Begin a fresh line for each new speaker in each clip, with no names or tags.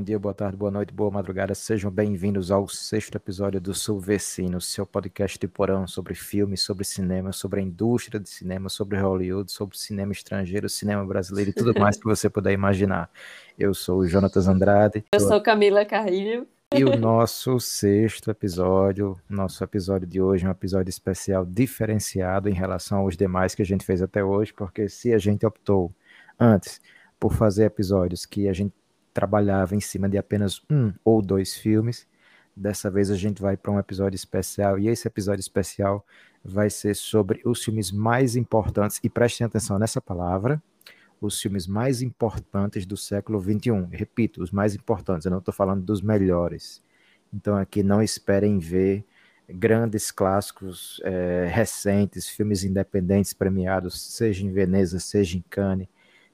bom dia, boa tarde, boa noite, boa madrugada. Sejam bem-vindos ao sexto episódio do Sulvecino, seu podcast de porão sobre filmes, sobre cinema, sobre a indústria de cinema, sobre Hollywood, sobre cinema estrangeiro, cinema brasileiro e tudo mais que você puder imaginar. Eu sou o Jonatas Andrade.
Eu sou Camila Carrilho.
E o nosso sexto episódio, nosso episódio de hoje é um episódio especial diferenciado em relação aos demais que a gente fez até hoje, porque se a gente optou antes por fazer episódios que a gente trabalhava em cima de apenas um ou dois filmes. Dessa vez a gente vai para um episódio especial e esse episódio especial vai ser sobre os filmes mais importantes, e prestem atenção nessa palavra, os filmes mais importantes do século XXI. Repito, os mais importantes, eu não estou falando dos melhores. Então aqui não esperem ver grandes clássicos é, recentes, filmes independentes premiados, seja em Veneza, seja em Cannes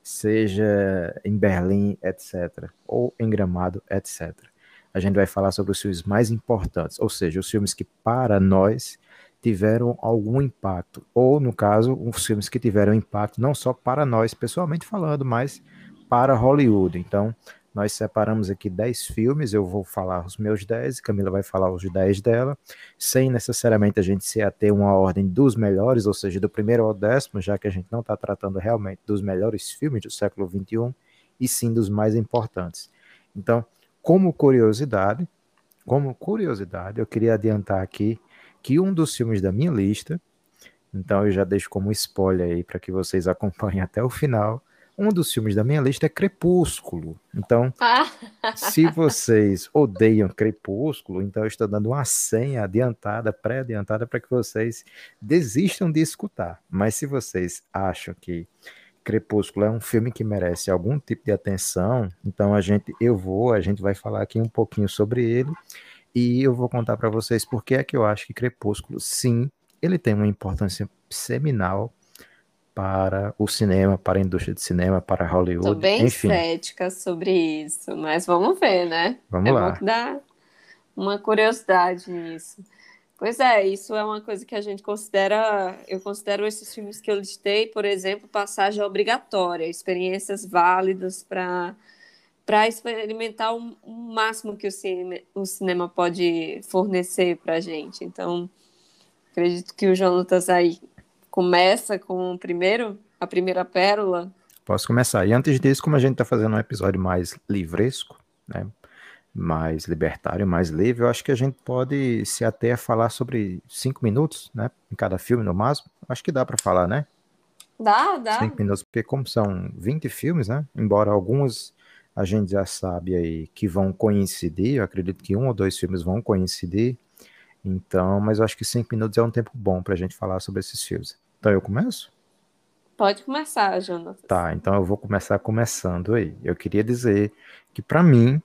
seja em Berlim, etc., ou em Gramado, etc. A gente vai falar sobre os filmes mais importantes, ou seja, os filmes que para nós tiveram algum impacto, ou no caso, os filmes que tiveram impacto não só para nós pessoalmente falando, mas para Hollywood. Então, nós separamos aqui 10 filmes, eu vou falar os meus 10, Camila vai falar os 10 dela, sem necessariamente a gente se ater uma ordem dos melhores, ou seja, do primeiro ao décimo, já que a gente não está tratando realmente dos melhores filmes do século XXI, e sim dos mais importantes. Então, como curiosidade, como curiosidade, eu queria adiantar aqui que um dos filmes da minha lista, então eu já deixo como spoiler aí para que vocês acompanhem até o final, um dos filmes da minha lista é Crepúsculo. Então, ah. se vocês odeiam Crepúsculo, então eu estou dando uma senha adiantada, pré-adiantada, para que vocês desistam de escutar. Mas se vocês acham que Crepúsculo é um filme que merece algum tipo de atenção, então a gente, eu vou, a gente vai falar aqui um pouquinho sobre ele e eu vou contar para vocês por que é que eu acho que Crepúsculo, sim, ele tem uma importância seminal para o cinema, para a indústria de cinema, para Hollywood.
Estou bem enfim. cética sobre isso, mas vamos ver, né?
Vamos
é
lá.
Bom que dá uma curiosidade nisso. Pois é, isso é uma coisa que a gente considera. Eu considero esses filmes que eu listei, por exemplo, passagem obrigatória, experiências válidas para para experimentar o, o, máximo que o, cine, o cinema pode fornecer para a gente. Então, acredito que o Jonatas aí começa com o primeiro, a primeira pérola?
Posso começar. E antes disso, como a gente está fazendo um episódio mais livresco, né? mais libertário, mais livre, eu acho que a gente pode se até a falar sobre cinco minutos, né? Em cada filme, no máximo. Acho que dá para falar, né?
Dá, dá.
Cinco minutos, porque como são 20 filmes, né? Embora alguns a gente já sabe aí que vão coincidir, eu acredito que um ou dois filmes vão coincidir. Então, mas eu acho que cinco minutos é um tempo bom para a gente falar sobre esses filmes. Então eu começo?
Pode começar, Jonas.
Tá, então eu vou começar começando aí. Eu queria dizer que para mim,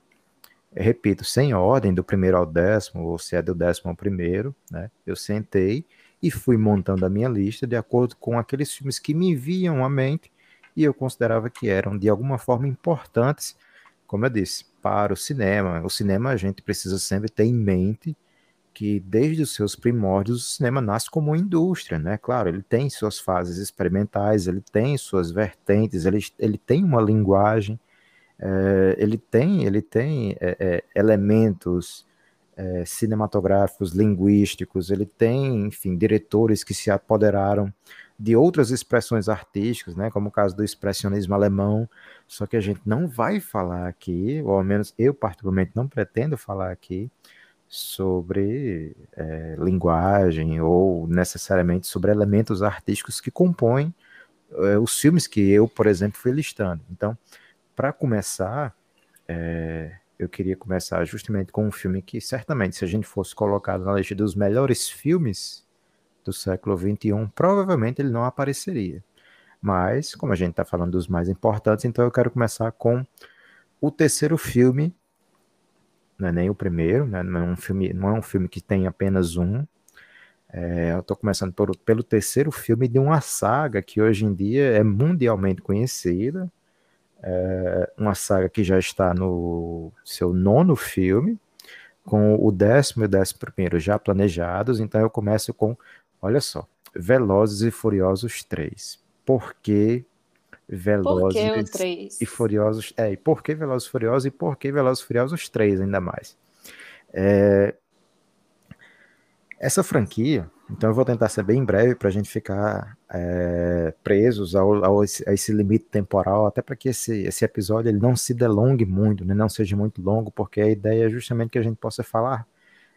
repito, sem ordem do primeiro ao décimo, ou se é do décimo ao primeiro, né? Eu sentei e fui montando a minha lista de acordo com aqueles filmes que me viam à mente e eu considerava que eram de alguma forma importantes, como eu disse, para o cinema. O cinema a gente precisa sempre ter em mente que desde os seus primórdios o cinema nasce como uma indústria, né? Claro, ele tem suas fases experimentais, ele tem suas vertentes, ele, ele tem uma linguagem, é, ele tem, ele tem é, é, elementos cinematográficos, linguísticos, ele tem, enfim, diretores que se apoderaram de outras expressões artísticas, né? Como o caso do expressionismo alemão, só que a gente não vai falar aqui, ou ao menos eu particularmente não pretendo falar aqui, sobre é, linguagem ou necessariamente sobre elementos artísticos que compõem é, os filmes que eu, por exemplo, fui listando. Então, para começar, é, eu queria começar justamente com um filme que certamente, se a gente fosse colocado na lista dos melhores filmes do século XXI, provavelmente ele não apareceria. Mas, como a gente está falando dos mais importantes, então eu quero começar com o terceiro filme não é nem o primeiro, né? não, é um filme, não é um filme que tem apenas um. É, eu estou começando por, pelo terceiro filme de uma saga que hoje em dia é mundialmente conhecida, é uma saga que já está no seu nono filme, com o décimo e o décimo primeiro já planejados, então eu começo com, olha só, Velozes e Furiosos 3. Por que Velozes e Furiosos. É, e por que Velozes e Furiosos e por que Velozes e Furiosos 3 ainda mais. É, essa franquia, então eu vou tentar ser bem breve para a gente ficar é, presos ao, ao, a esse limite temporal, até para que esse, esse episódio ele não se delongue muito, né, não seja muito longo, porque a ideia é justamente que a gente possa falar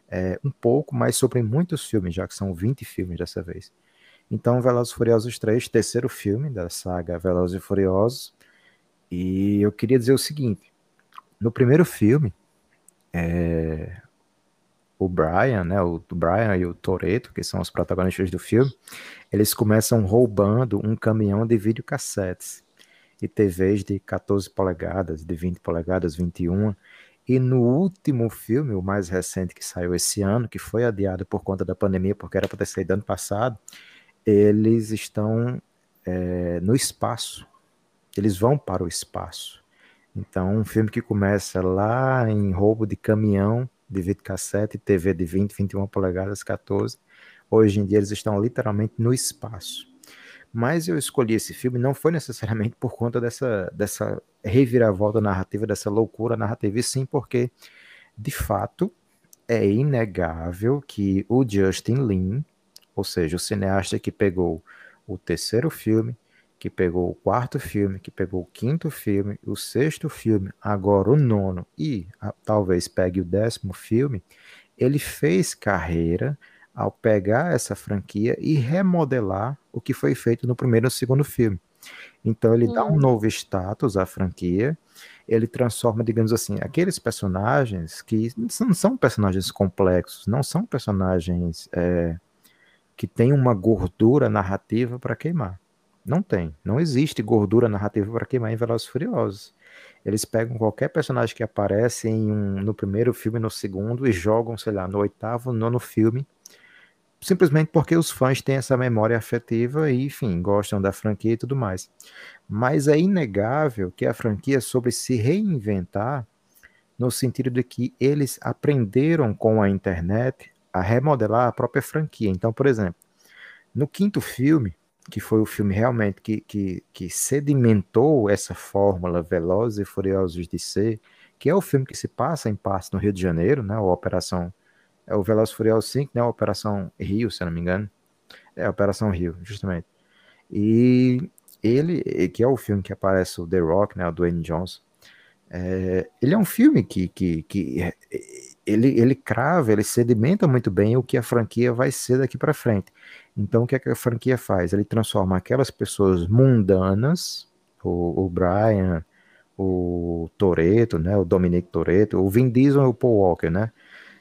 é, um pouco mais sobre muitos filmes, já que são 20 filmes dessa vez. Então, Velozes e Furiosos 3, terceiro filme da saga Velozes e Furiosos. E eu queria dizer o seguinte: no primeiro filme, é, o Brian, né, o Brian e o Toreto, que são os protagonistas do filme, eles começam roubando um caminhão de videocassetes e TVs de 14 polegadas, de 20 polegadas, 21. E no último filme, o mais recente que saiu esse ano, que foi adiado por conta da pandemia, porque era para ter saído ano passado, eles estão é, no espaço. Eles vão para o espaço. Então, um filme que começa lá em roubo de caminhão de videocassete, TV de 20, 21 polegadas, 14. Hoje em dia eles estão literalmente no espaço. Mas eu escolhi esse filme não foi necessariamente por conta dessa, dessa reviravolta narrativa, dessa loucura narrativa, e sim porque, de fato, é inegável que o Justin Lin ou seja, o cineasta que pegou o terceiro filme, que pegou o quarto filme, que pegou o quinto filme, o sexto filme, agora o nono e a, talvez pegue o décimo filme, ele fez carreira ao pegar essa franquia e remodelar o que foi feito no primeiro e no segundo filme. Então ele hum. dá um hum. novo status à franquia, ele transforma, digamos assim, aqueles personagens que não são personagens complexos, não são personagens é, que tem uma gordura narrativa para queimar. Não tem. Não existe gordura narrativa para queimar em Velozes Furiosos. Eles pegam qualquer personagem que aparece em um, no primeiro filme, no segundo, e jogam, sei lá, no oitavo, nono filme, simplesmente porque os fãs têm essa memória afetiva e, enfim, gostam da franquia e tudo mais. Mas é inegável que a franquia sobre se reinventar, no sentido de que eles aprenderam com a internet a remodelar a própria franquia. Então, por exemplo, no quinto filme, que foi o filme realmente que, que, que sedimentou essa fórmula Velozes e Furiosos de ser, que é o filme que se passa em parte no Rio de Janeiro, né, a Operação, é o Velozes e Furiosos 5, né, a Operação Rio, se eu não me engano, é a Operação Rio, justamente. E ele, que é o filme que aparece o The Rock, né, o Dwayne Johnson, é, ele é um filme que, que, que ele, ele crava, ele sedimenta muito bem o que a franquia vai ser daqui para frente. Então, o que, é que a franquia faz? Ele transforma aquelas pessoas mundanas, o, o Brian, o Toreto, né, o Dominic Toreto, o Vin Diesel e o Paul Walker, né,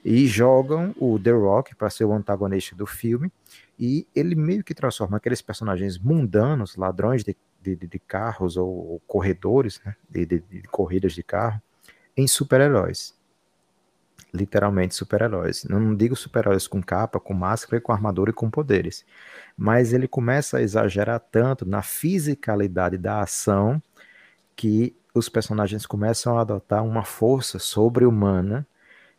e jogam o The Rock para ser o antagonista do filme, e ele meio que transforma aqueles personagens mundanos, ladrões de, de, de carros ou, ou, corredores, né, de, de corridas de carro, em super-heróis literalmente super-heróis. Não digo super-heróis com capa, com máscara, com armadura e com poderes. Mas ele começa a exagerar tanto na fisicalidade da ação que os personagens começam a adotar uma força sobre-humana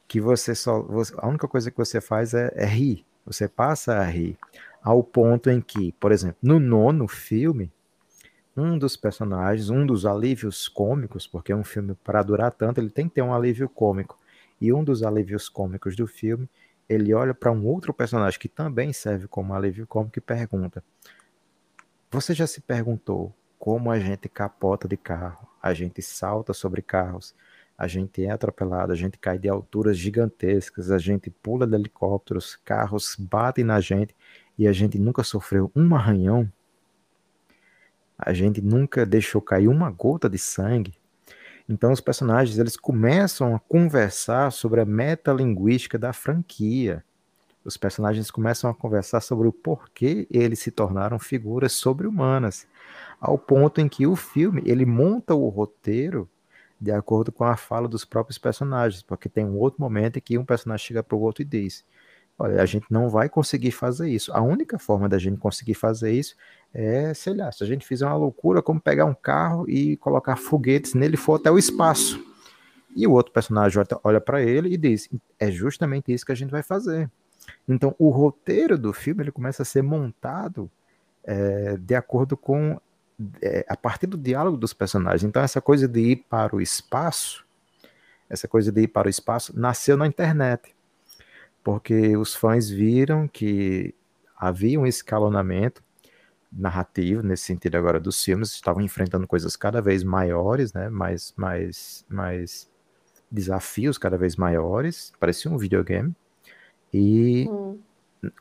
que você só. Você, a única coisa que você faz é, é rir. Você passa a rir. Ao ponto em que, por exemplo, no nono filme, um dos personagens, um dos alívios cômicos, porque é um filme para durar tanto, ele tem que ter um alívio cômico. E um dos alívios cômicos do filme, ele olha para um outro personagem que também serve como alívio cômico e pergunta: Você já se perguntou como a gente capota de carro, a gente salta sobre carros, a gente é atropelado, a gente cai de alturas gigantescas, a gente pula de helicópteros, carros batem na gente e a gente nunca sofreu um arranhão? A gente nunca deixou cair uma gota de sangue? Então os personagens eles começam a conversar sobre a metalinguística da franquia. Os personagens começam a conversar sobre o porquê eles se tornaram figuras sobre-humanas, ao ponto em que o filme ele monta o roteiro de acordo com a fala dos próprios personagens, porque tem um outro momento em que um personagem chega para o outro e diz: Olha, a gente não vai conseguir fazer isso. A única forma da gente conseguir fazer isso é, sei lá, se a gente fizer uma loucura como pegar um carro e colocar foguetes nele for até o espaço. E o outro personagem olha para ele e diz: é justamente isso que a gente vai fazer. Então, o roteiro do filme ele começa a ser montado é, de acordo com é, a partir do diálogo dos personagens. Então, essa coisa de ir para o espaço, essa coisa de ir para o espaço, nasceu na internet. Porque os fãs viram que havia um escalonamento narrativo, nesse sentido agora dos filmes, estavam enfrentando coisas cada vez maiores, né? mais, mais, mais desafios cada vez maiores, parecia um videogame. E hum.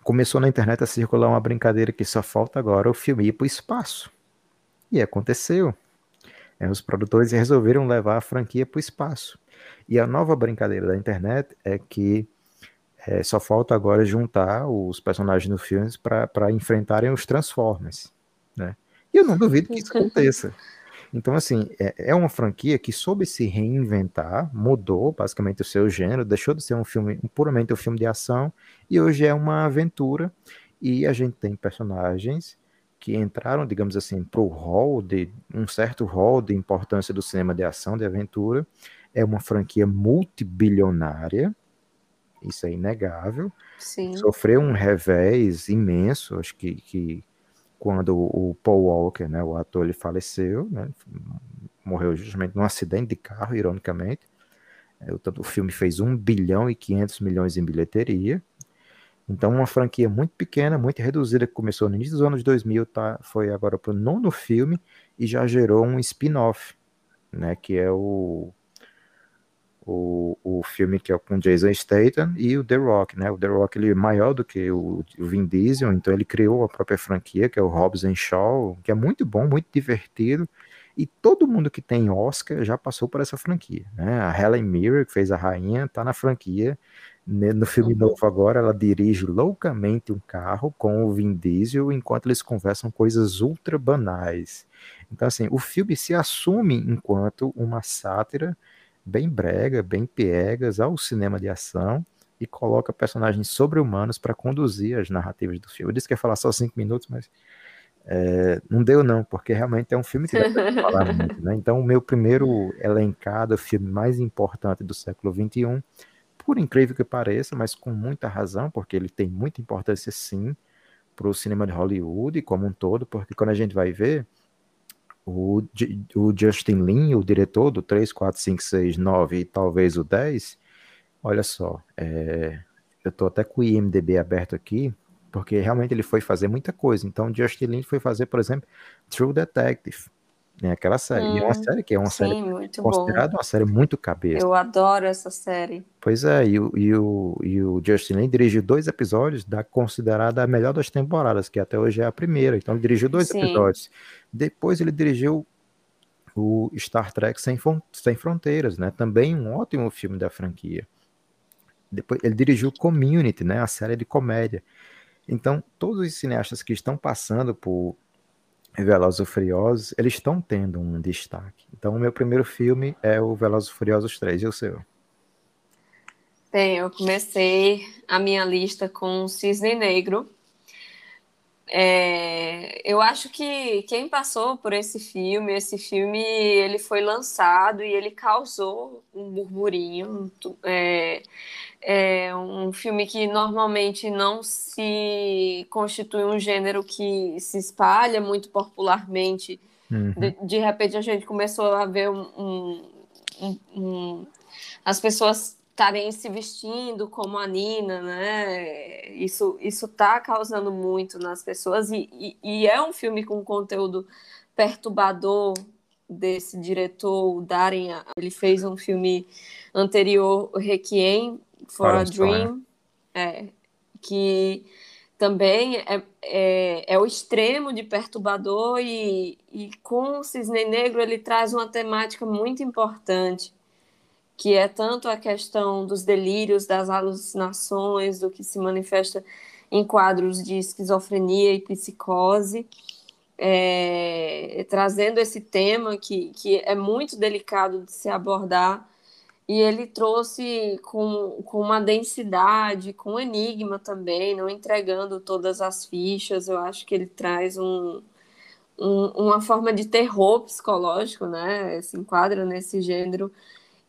começou na internet a circular uma brincadeira que só falta agora o filme ir para o espaço. E aconteceu. É, os produtores resolveram levar a franquia para o espaço. E a nova brincadeira da internet é que é, só falta agora juntar os personagens no filme para enfrentarem os Transformers. Né? E eu não duvido que isso aconteça. Então, assim, é, é, uma franquia que soube se reinventar, mudou basicamente o seu gênero, deixou de ser um filme puramente um filme de ação, e hoje é uma aventura, e a gente tem personagens que entraram, digamos assim, para o hall de um certo hall de importância do cinema de ação, de aventura. É uma franquia multibilionária, isso é inegável.
Sim.
Sofreu um revés imenso, acho que, que quando o Paul Walker, né, o ator, ele faleceu, né, morreu justamente num acidente de carro, ironicamente. É, o, o filme fez 1 bilhão e 500 milhões em bilheteria. Então, uma franquia muito pequena, muito reduzida, que começou no início dos anos 2000, tá, foi agora para o nono filme e já gerou um spin-off, né, que é o, o, o filme que é com Jason Statham e o The Rock, né, o The Rock ele é maior do que o, o Vin Diesel, então ele criou a própria franquia, que é o Hobbs and Shaw, que é muito bom, muito divertido, e todo mundo que tem Oscar já passou por essa franquia, né, a Helen Mirren, que fez a rainha, tá na franquia, no filme uhum. novo agora, ela dirige loucamente um carro com o Vin Diesel enquanto eles conversam coisas ultra banais. Então, assim, o filme se assume enquanto uma sátira bem brega, bem piegas ao cinema de ação e coloca personagens sobre-humanos para conduzir as narrativas do filme. Eu disse que ia falar só cinco minutos, mas é, não deu não, porque realmente é um filme que dá para falar muito. Né? Então, o meu primeiro elencado filme mais importante do século XXI por incrível que pareça, mas com muita razão, porque ele tem muita importância sim para o cinema de Hollywood como um todo, porque quando a gente vai ver o, o Justin Lin, o diretor do 3, 4, 5, 6, 9 e talvez o 10, olha só, é, eu estou até com o IMDB aberto aqui, porque realmente ele foi fazer muita coisa. Então, Justin Lin foi fazer, por exemplo, True Detective, né, aquela série. Hum, e é uma hum, série que é uma sim, série considerada uma série muito cabeça.
Eu adoro essa série.
Pois é, e, o, e, o, e o Justin Lin dirigiu dois episódios da considerada a melhor das temporadas, que até hoje é a primeira. Então ele dirigiu dois sim. episódios. Depois ele dirigiu o Star Trek Sem, Sem Fronteiras, né? Também um ótimo filme da franquia. Depois ele dirigiu Community, né? A série de comédia. Então, todos os cineastas que estão passando por Velozes e Furiosos, eles estão tendo um destaque. Então, o meu primeiro filme é o Velozes e Furiosos 3, e o seu?
Bem, eu comecei a minha lista com Cisne Negro. É, eu acho que quem passou por esse filme, esse filme ele foi lançado e ele causou um burburinho. É, é um filme que normalmente não se constitui um gênero que se espalha muito popularmente. Uhum. De, de, repente a gente começou a ver um, um, um, as pessoas estarem se vestindo como a Nina, né? Isso isso está causando muito nas pessoas e, e, e é um filme com conteúdo perturbador desse diretor, o Darren. Ele fez um filme anterior, Requiem, for a Dream, é, que também é, é, é, o extremo de perturbador e, e com o Cisne Negro ele traz uma temática muito importante, que é tanto a questão dos delírios, das alucinações, do que se manifesta em quadros de esquizofrenia e psicose, é, trazendo esse tema que, que é muito delicado de se abordar, e ele trouxe com, com uma densidade, com enigma também, não entregando todas as fichas. Eu acho que ele traz um, um, uma forma de terror psicológico, né? Se enquadra nesse gênero,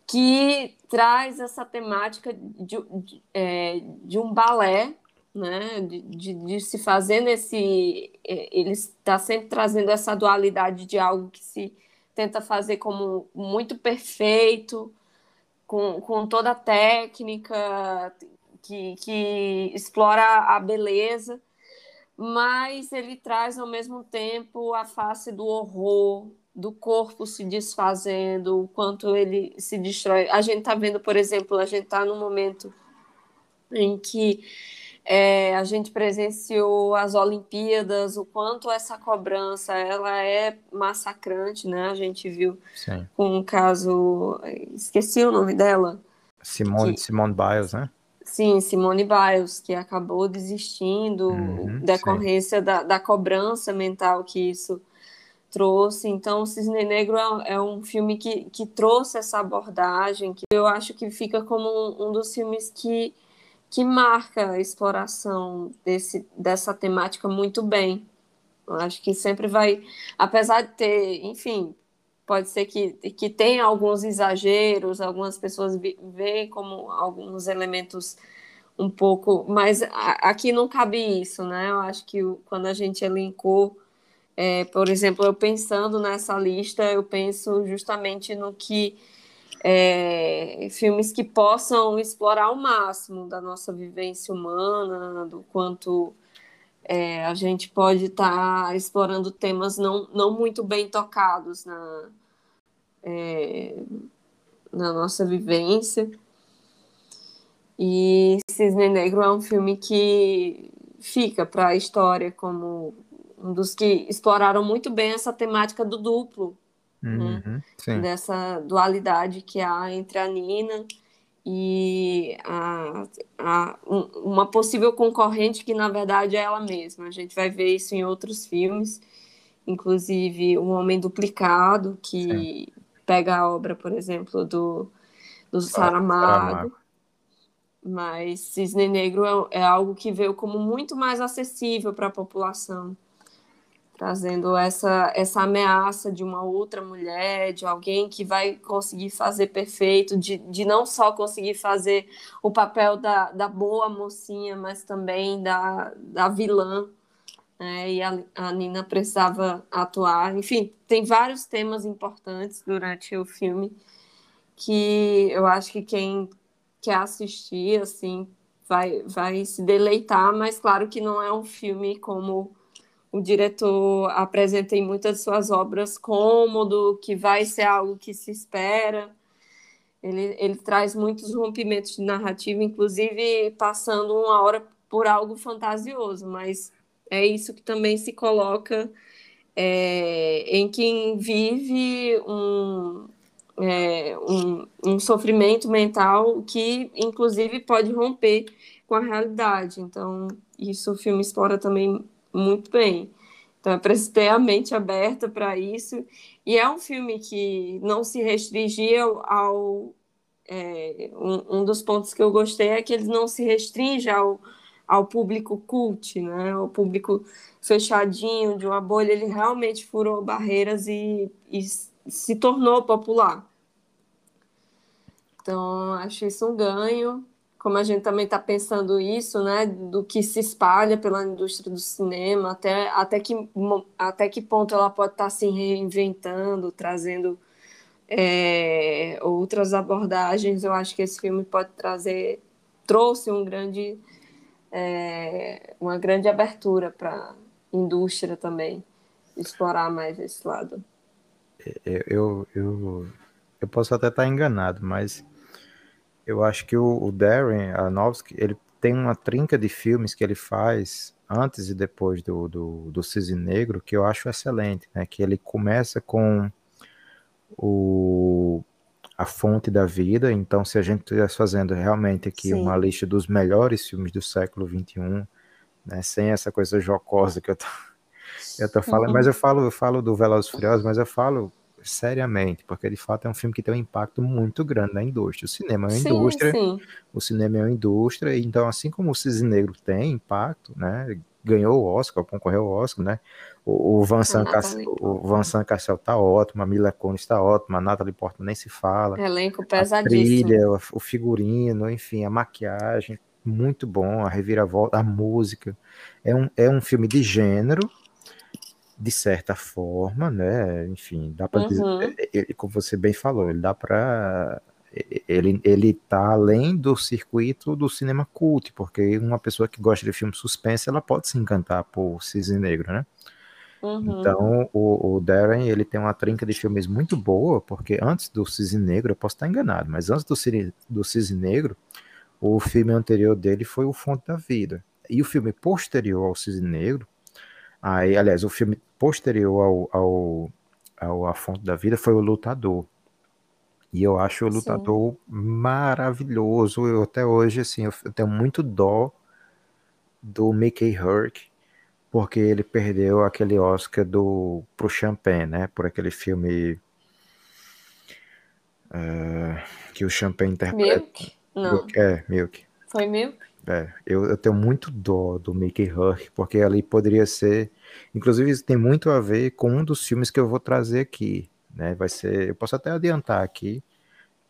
que traz essa temática de, de, é, de um balé né? De, de, de, se fazer nesse. É, ele está sempre trazendo essa dualidade de algo que se tenta fazer como muito perfeito, com, com toda a técnica, que, que explora a beleza, mas ele traz ao mesmo tempo a face do horror, do corpo se desfazendo, o quanto ele se destrói. A gente está vendo, por exemplo, a gente está num momento em que é, a gente presenciou as Olimpíadas, o quanto essa cobrança ela é massacrante, né? A gente viu Sim. com um caso, esqueci o nome dela.
Simone, que, Simone Biles, né?
Sim, Simone Biles, que acabou desistindo uhum, decorrência da, da cobrança mental que isso trouxe. Então, o Cisne Negro é, é, um filme que, que trouxe essa abordagem, que eu acho que fica como um, um dos filmes que que marca a exploração desse, dessa temática muito bem. Eu acho que sempre vai, apesar de ter, enfim, pode ser que, que tenha alguns exageros, algumas pessoas veem como alguns elementos um pouco, mas aqui não cabe isso, né? Eu acho que quando a gente elencou, é, por exemplo, eu pensando nessa lista, eu penso justamente no que é, filmes que possam explorar ao máximo da nossa vivência humana, do quanto é, a gente pode estar tá explorando temas não, não muito bem tocados na, é, na nossa vivência. E Cisne Negro é um filme que fica para a história como um dos que exploraram muito bem essa temática do duplo, né? uhum, dessa dualidade que há entre a Nina e a, a, uma possível concorrente que na verdade é ela mesma. A gente vai ver isso em outros filmes, inclusive O Homem Duplicado, que Sim. pega a obra, por exemplo, do, do Saramago. Saramago. Mas Cisne Negro é, é algo que veio como muito mais acessível para a população trazendo essa, essa ameaça de uma outra mulher, de alguém que vai conseguir fazer perfeito, de, de não só conseguir fazer o papel da, da boa mocinha, mas também da, da vilã. Né? E a, a Nina precisava atuar. Enfim, tem vários temas importantes durante o filme que eu acho que quem quer assistir assim vai, vai se deleitar, mas claro que não é um filme como o diretor apresenta em muitas de suas obras cômodo, que vai ser algo que se espera. Ele, ele traz muitos rompimentos de narrativa, inclusive passando uma hora por algo fantasioso, mas é isso que também se coloca é, em quem vive um, é, um, um sofrimento mental que, inclusive, pode romper com a realidade. Então, isso o filme explora também muito bem. Então é preciso ter a mente aberta para isso. E é um filme que não se restringia ao. É, um, um, dos pontos que eu gostei é que ele não se restringe ao, ao público cult, né? ao público fechadinho de uma bolha. Ele realmente furou barreiras e, e se tornou popular. Então, acho isso um ganho como a gente também está pensando isso, né, do que se espalha pela indústria do cinema, até, até, que, até que ponto ela pode estar tá se reinventando, trazendo é, outras abordagens, eu acho que esse filme pode trazer, trouxe um grande, é, uma grande abertura para a indústria também, explorar mais esse lado.
Eu, eu, eu, eu posso até estar enganado, mas eu acho que o, o Darren Aronofsky, ele tem uma trinca de filmes que ele faz antes e depois do, do, do Cisne Negro que eu acho excelente, né? Que ele começa com o a fonte da vida. Então, se a gente estivesse fazendo realmente aqui Sim. uma lista dos melhores filmes do século XXI, né, sem essa coisa jocosa que eu tô, eu tô falando, mas eu falo, eu falo do Velozes Furiosos, mas eu falo seriamente, porque de fato é um filme que tem um impacto muito grande na indústria. O cinema é uma sim, indústria, sim. o cinema é uma indústria, então assim como o Cisne Negro tem impacto, né, ganhou o Oscar, concorreu ao Oscar, né, o, o Vincent, Cassel, o Vincent Cassel tá ótimo, a Mila Kunis tá ótima, a Natalie Portman nem se fala.
Elenco pesadíssimo.
A trilha, o figurino, enfim, a maquiagem, muito bom, a reviravolta, a música. É um, é um filme de gênero, de certa forma, né? Enfim, dá para uhum. dizer, ele, como você bem falou, ele dá para ele, ele tá além do circuito do cinema cult, porque uma pessoa que gosta de filme suspense, ela pode se encantar por Cisne Negro, né? Uhum. Então, o, o, Darren, ele tem uma trinca de filmes muito boa, porque antes do Cisne Negro, eu posso estar enganado, mas antes do, do Cisne Negro, o filme anterior dele foi O Fonte da Vida. E o filme posterior ao Cisne Negro, aí, aliás, o filme posterior ao, ao, ao A Fonte da Vida foi O Lutador. E eu acho o lutador Sim. maravilhoso. Eu até hoje, assim, eu tenho muito dó do Mickey Hurk, porque ele perdeu aquele Oscar do pro Champagne, né? Por aquele filme uh, que o Champagne interpreta.
Milk? Não.
É, Milk.
Foi Milk?
É, eu, eu tenho muito dó do Mickey Hurk, porque ali poderia ser. Inclusive, isso tem muito a ver com um dos filmes que eu vou trazer aqui, né? Vai ser, eu posso até adiantar aqui,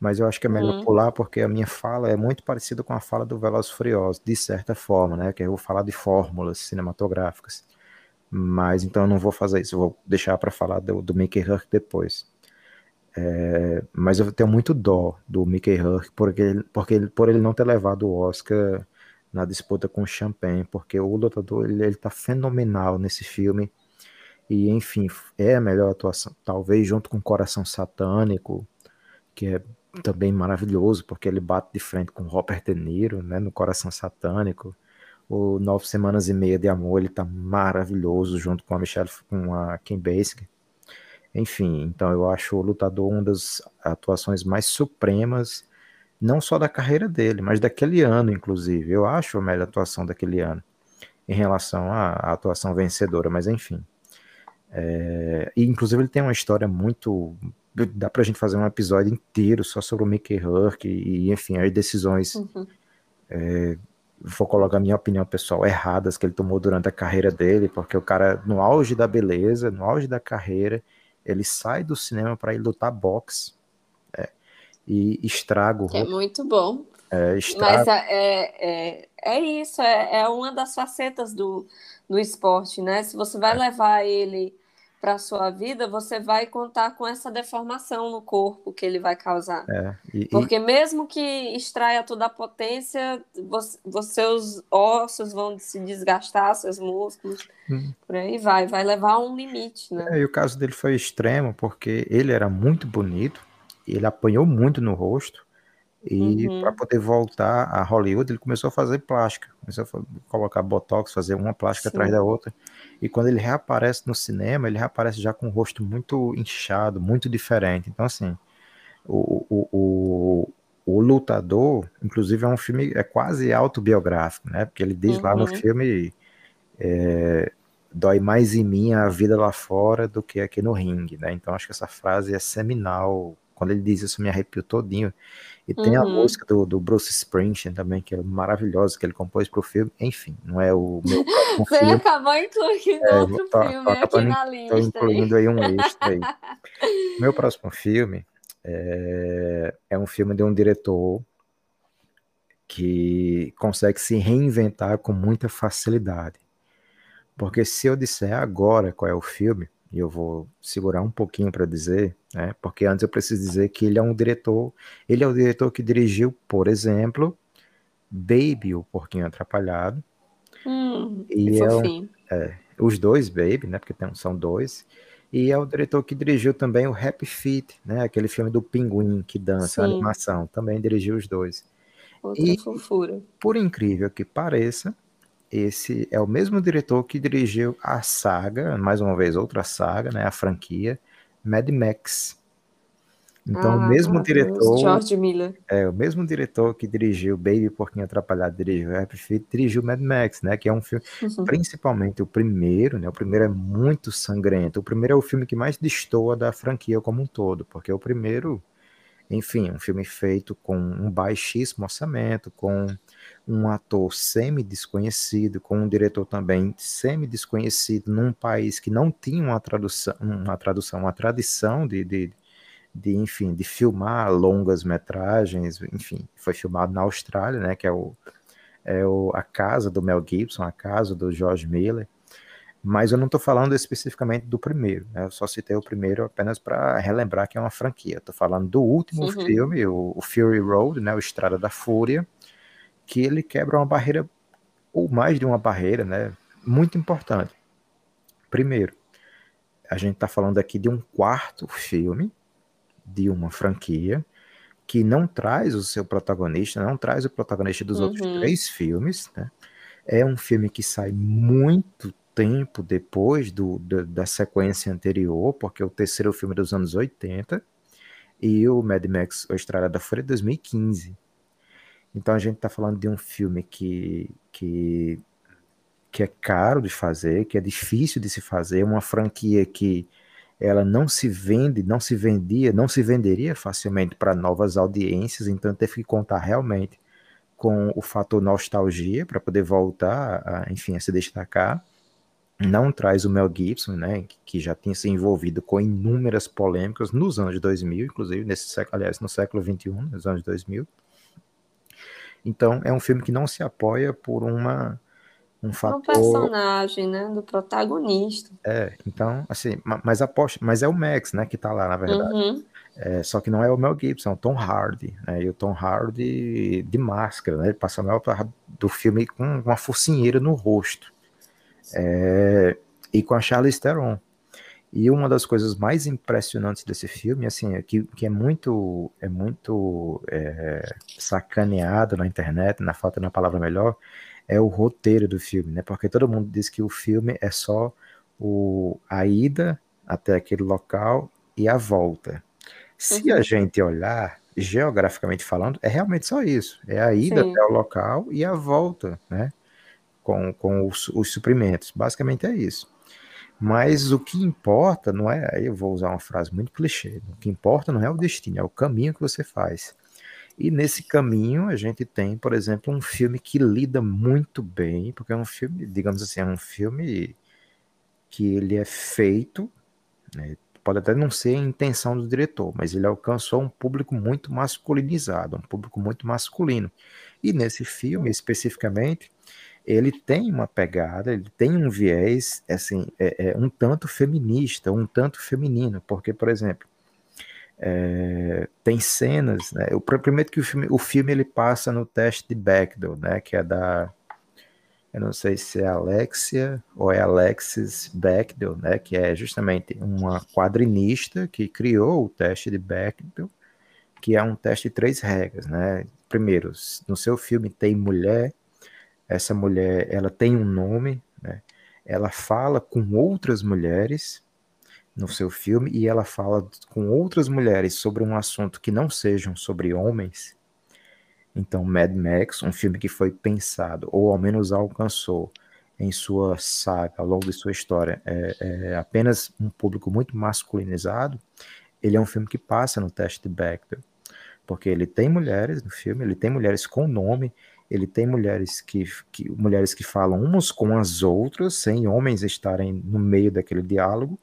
mas eu acho que é melhor uhum. pular porque a minha fala é muito parecida com a fala do Velozes Furiosos, de certa forma, né? Que eu vou falar de fórmulas cinematográficas. Mas então eu não vou fazer isso, eu vou deixar para falar do, do Mickey Rourke depois. É, mas eu tenho muito dó do Mickey Rourke porque, porque por ele não ter levado o Oscar na disputa com o Champagne, porque o lutador ele, ele tá fenomenal nesse filme e enfim, é a melhor atuação, talvez junto com Coração Satânico, que é também maravilhoso, porque ele bate de frente com Robert De Niro, né, no Coração Satânico. O Nove Semanas e Meia de Amor, ele tá maravilhoso, junto com a Michelle, com a Kim Basinger. Enfim, então eu acho o Lutador uma das atuações mais supremas, não só da carreira dele, mas daquele ano, inclusive. Eu acho a melhor atuação daquele ano, em relação à, à atuação vencedora, mas enfim. É, e inclusive ele tem uma história muito. Dá pra gente fazer um episódio inteiro só sobre o Mickey Hurk e, enfim, as decisões. Uhum. É, vou colocar a minha opinião pessoal erradas que ele tomou durante a carreira dele, porque o cara, no auge da beleza, no auge da carreira, ele sai do cinema para ir lutar boxe e estraga o
É muito bom.
É, estraga...
Mas é, é, é isso, é, é uma das facetas do, do esporte, né? Se você vai é. levar ele para a sua vida, você vai contar com essa deformação no corpo que ele vai causar.
É, e,
Porque mesmo que extraia toda a potência, você, seus ossos vão se desgastar, seus músculos, hum. por aí vai, vai levar a um limite, né?
É, e o caso dele foi extremo, porque ele era muito bonito, ele apanhou muito no rosto, e uhum. para poder voltar a Hollywood, ele começou a fazer plástica, começou a colocar botox, fazer uma plástica Sim. atrás da outra. E quando ele reaparece no cinema, ele reaparece já com o rosto muito inchado, muito diferente. Então, assim, o, o, o, o Lutador, inclusive, é um filme é quase autobiográfico, né? Porque ele diz uhum. lá no uhum. filme. É, dói mais em mim a vida lá fora do que aqui no ringue, né? Então acho que essa frase é seminal. Quando ele diz isso, me arrepio todinho. E uhum. tem a uhum. música do, do, Bruce Springsteen também, que é maravilhosa, que ele compôs para o filme. Enfim, não é o meu próximo
Você
filme.
acabou incluindo é, outro tô, filme tô aqui na lista.
Estou incluindo aí um extra aí. meu próximo filme é, é um filme de um diretor que consegue se reinventar com muita facilidade. Porque se eu disser agora qual é o filme, e eu vou segurar um pouquinho para dizer, né? Porque antes eu preciso dizer que ele é um diretor, ele é o diretor que dirigiu, por exemplo, Baby, o Porquinho Atrapalhado.
Hum, e é,
um, é, os dois Baby, né? Porque tem, são dois. E é o diretor que dirigiu também o Happy Feet, né? Aquele filme do pinguim que dança, animação. Também dirigiu os dois.
Outra e, fofura.
Por incrível que pareça, esse é o mesmo diretor que dirigiu a saga, mais uma vez outra saga, né, a franquia Mad Max. Então, ah, o mesmo diretor.
George Miller.
É, o mesmo diretor que dirigiu Baby Porquinho Atrapalhado, dirigiu Happy Feet, dirigiu Mad Max, né? Que é um filme, uhum. principalmente o primeiro, né? O primeiro é muito sangrento. O primeiro é o filme que mais destoa da franquia como um todo, porque o primeiro, enfim, um filme feito com um baixíssimo orçamento, com um ator semi-desconhecido, com um diretor também semi-desconhecido, num país que não tinha uma tradução, uma tradução, uma tradição de, de, de, enfim, de filmar longas metragens, enfim, foi filmado na Austrália, né, que é o, é o, a casa do Mel Gibson, a casa do George Miller, mas eu não estou falando especificamente do primeiro, né? eu só citei o primeiro apenas para relembrar que é uma franquia. Estou falando do último uhum. filme, o, o, Fury Road, né? o Estrada da Fúria, que ele quebra uma barreira, ou mais de uma barreira, né? muito importante. Primeiro, a gente está falando aqui de um quarto filme de uma franquia que não traz o seu protagonista, não traz o protagonista dos uhum. outros três filmes, né? É um filme que sai muito tempo depois do, do, da sequência anterior, porque o terceiro filme é dos anos 80 e o Mad Max, o Estrada da Fúria, é 2015. Então a gente está falando de um filme que, que, que é caro de fazer, que é difícil de se fazer, uma franquia que ela não se vende, não se vendia, não se venderia facilmente para novas audiências, então teve que contar realmente com o fator nostalgia para poder voltar, a, enfim, a se destacar. Não traz o Mel Gibson, né, que já tinha se envolvido com inúmeras polêmicas nos anos 2000, inclusive nesse século, aliás, no século 21, nos anos 2000. Então, é um filme que não se apoia por uma um fator.
Um personagem, né? Do protagonista.
É, então, assim, mas aposto, mas é o Max, né, que tá lá, na verdade. Uhum. É, só que não é o Mel Gibson, é o Tom Hardy, né? E o Tom Hardy de máscara, né? Ele passa a maior parte do filme com uma focinheira no rosto. É, e com a Charlize Theron. E uma das coisas mais impressionantes desse filme, assim, é que, que é muito, é muito é, sacaneado na internet, na falta de uma palavra melhor, é o roteiro do filme, né? Porque todo mundo diz que o filme é só o, a ida até aquele local e a volta. Se uhum. a gente olhar, geograficamente falando, é realmente só isso. É a ida Sim. até o local e a volta, né? Com, com os, os suprimentos. Basicamente é isso. Mas o que importa não é, aí eu vou usar uma frase muito clichê, o que importa não é o destino, é o caminho que você faz. E nesse caminho a gente tem, por exemplo, um filme que lida muito bem, porque é um filme, digamos assim, é um filme que ele é feito, né, pode até não ser a intenção do diretor, mas ele alcançou um público muito masculinizado, um público muito masculino. E nesse filme, especificamente, ele tem uma pegada, ele tem um viés, assim, é, é um tanto feminista, um tanto feminino, porque, por exemplo, é, tem cenas, né? O primeiro que o filme, o filme ele passa no teste de Bechdel, né? Que é da, eu não sei se é Alexia ou é Alexis Bechdel, né? Que é justamente uma quadrinista que criou o teste de Bechdel, que é um teste de três regras, né? Primeiro, no seu filme tem mulher, essa mulher ela tem um nome, né? Ela fala com outras mulheres no seu filme e ela fala com outras mulheres sobre um assunto que não sejam sobre homens. Então, Mad Max, um filme que foi pensado, ou ao menos alcançou em sua saga, ao longo de sua história, é, é apenas um público muito masculinizado, ele é um filme que passa no teste de Bechdel. Porque ele tem mulheres no filme, ele tem mulheres com nome, ele tem mulheres que, que mulheres que falam umas com as outras, sem homens estarem no meio daquele diálogo,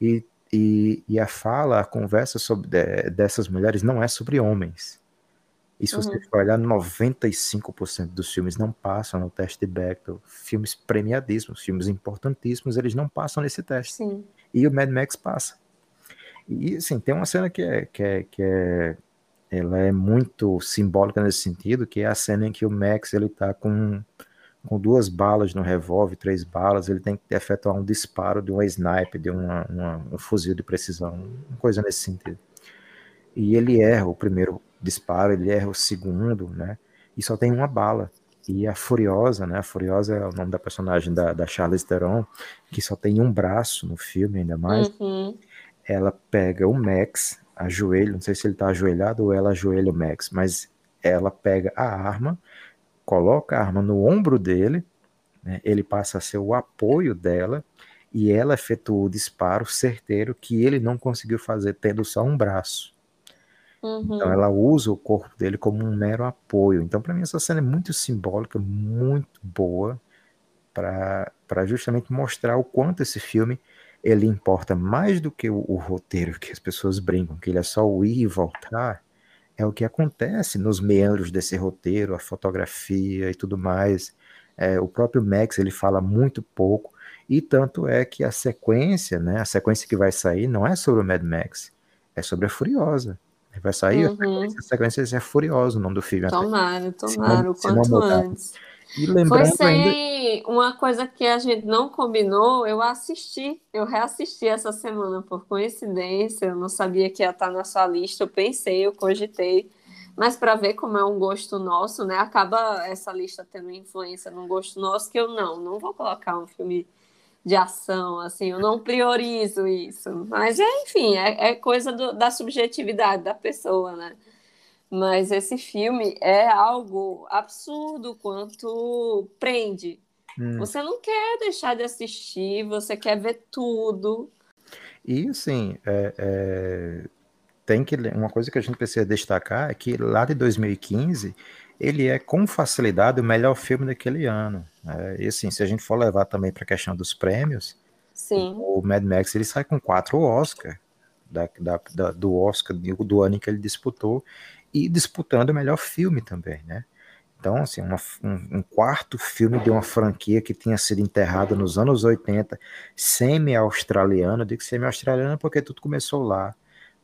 e, e, e a fala, a conversa sobre de, dessas mulheres não é sobre homens. E se uhum. você for olhar, 95% dos filmes não passam no teste de Bechdel. Filmes premiadíssimos, filmes importantíssimos, eles não passam nesse teste.
Sim.
E o Mad Max passa. E, assim, tem uma cena que é, que é, que é ela é muito simbólica nesse sentido, que é a cena em que o Max, ele tá com com duas balas no revólver, três balas, ele tem que efetuar um disparo de uma sniper, de uma, uma, um fuzil de precisão, uma coisa nesse sentido. E ele erra o primeiro disparo, ele erra o segundo, né? E só tem uma bala. E a Furiosa, né? A Furiosa é o nome da personagem da, da Charlize Theron, que só tem um braço no filme, ainda mais.
Uhum.
Ela pega o Max, ajoelha, não sei se ele tá ajoelhado ou ela ajoelha o Max, mas ela pega a arma, coloca a arma no ombro dele, né, ele passa a ser o apoio dela e ela efetua o disparo certeiro que ele não conseguiu fazer tendo só um braço. Uhum. Então ela usa o corpo dele como um mero apoio. Então para mim essa cena é muito simbólica, muito boa para justamente mostrar o quanto esse filme ele importa mais do que o, o, roteiro que as pessoas brincam, que ele é só o ir e voltar é o que acontece nos meandros desse roteiro, a fotografia e tudo mais. É, o próprio Max ele fala muito pouco e tanto é que a sequência, né, a sequência que vai sair não é sobre o Mad Max, é sobre a Furiosa. Vai sair uhum. a sequência, é Furiosa o nome do filme.
Tomara, tomara, o quanto antes. E lembrando Foi sem ainda... uma coisa que a gente não combinou, eu assisti, eu reassisti essa semana por coincidência, eu não sabia que ia estar na sua lista, eu pensei, eu cogitei, mas para ver como é um gosto nosso, né? Acaba essa lista tendo influência num gosto nosso que eu não, não vou colocar um filme de ação, assim, eu não priorizo isso, mas é, enfim, é, é coisa do, da subjetividade da pessoa, né? Mas esse filme é algo absurdo quanto prende. Hum. Você não quer deixar de assistir, você quer ver tudo.
E assim, é, é, tem que uma coisa que a gente precisa destacar é que lá de 2015 ele é com facilidade o melhor filme daquele ano. Né? E assim, se a gente for levar também para a questão dos prêmios,
Sim.
o Mad Max ele sai com quatro Oscar da, da, da, do Oscar do ano que ele disputou e disputando o melhor filme também, né? Então, assim, uma, um, um, quarto filme de uma franquia que tinha sido enterrada nos anos 80, semi-australiano, digo semi-australiano porque tudo começou lá,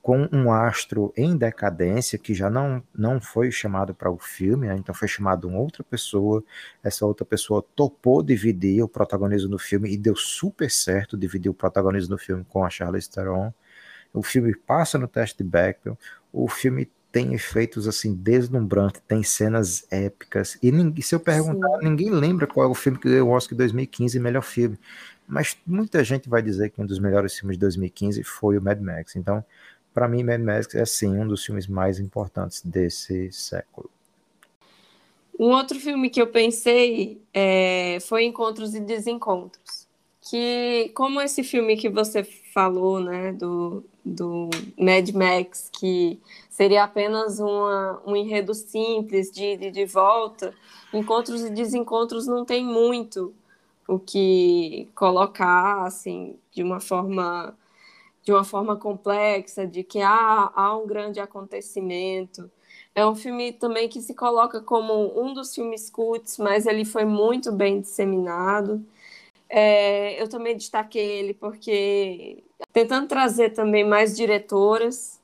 com um astro em decadência que já não, não foi chamado para o filme, né? então foi chamado uma outra pessoa, essa outra pessoa topou dividir o protagonismo do filme e deu super certo dividir o protagonismo do filme com a Charlize Theron. O filme passa no teste de Bechdel, o filme tem efeitos assim deslumbrantes, tem cenas épicas. E ninguém, se eu perguntar, Sim. ninguém lembra qual é o filme que deu o Oscar 2015 melhor filme. Mas muita gente vai dizer que um dos melhores filmes de 2015 foi o Mad Max. Então, para mim, Mad Max é sim um dos filmes mais importantes desse século.
Um outro filme que eu pensei é, foi Encontros e Desencontros. Que, como esse filme que você falou, né, do, do Mad Max, que seria apenas uma, um enredo simples de, de, de volta, encontros e desencontros não tem muito o que colocar assim de uma forma de uma forma complexa de que há, há um grande acontecimento. É um filme também que se coloca como um dos filmes cults mas ele foi muito bem disseminado é, eu também destaquei ele porque tentando trazer também mais diretoras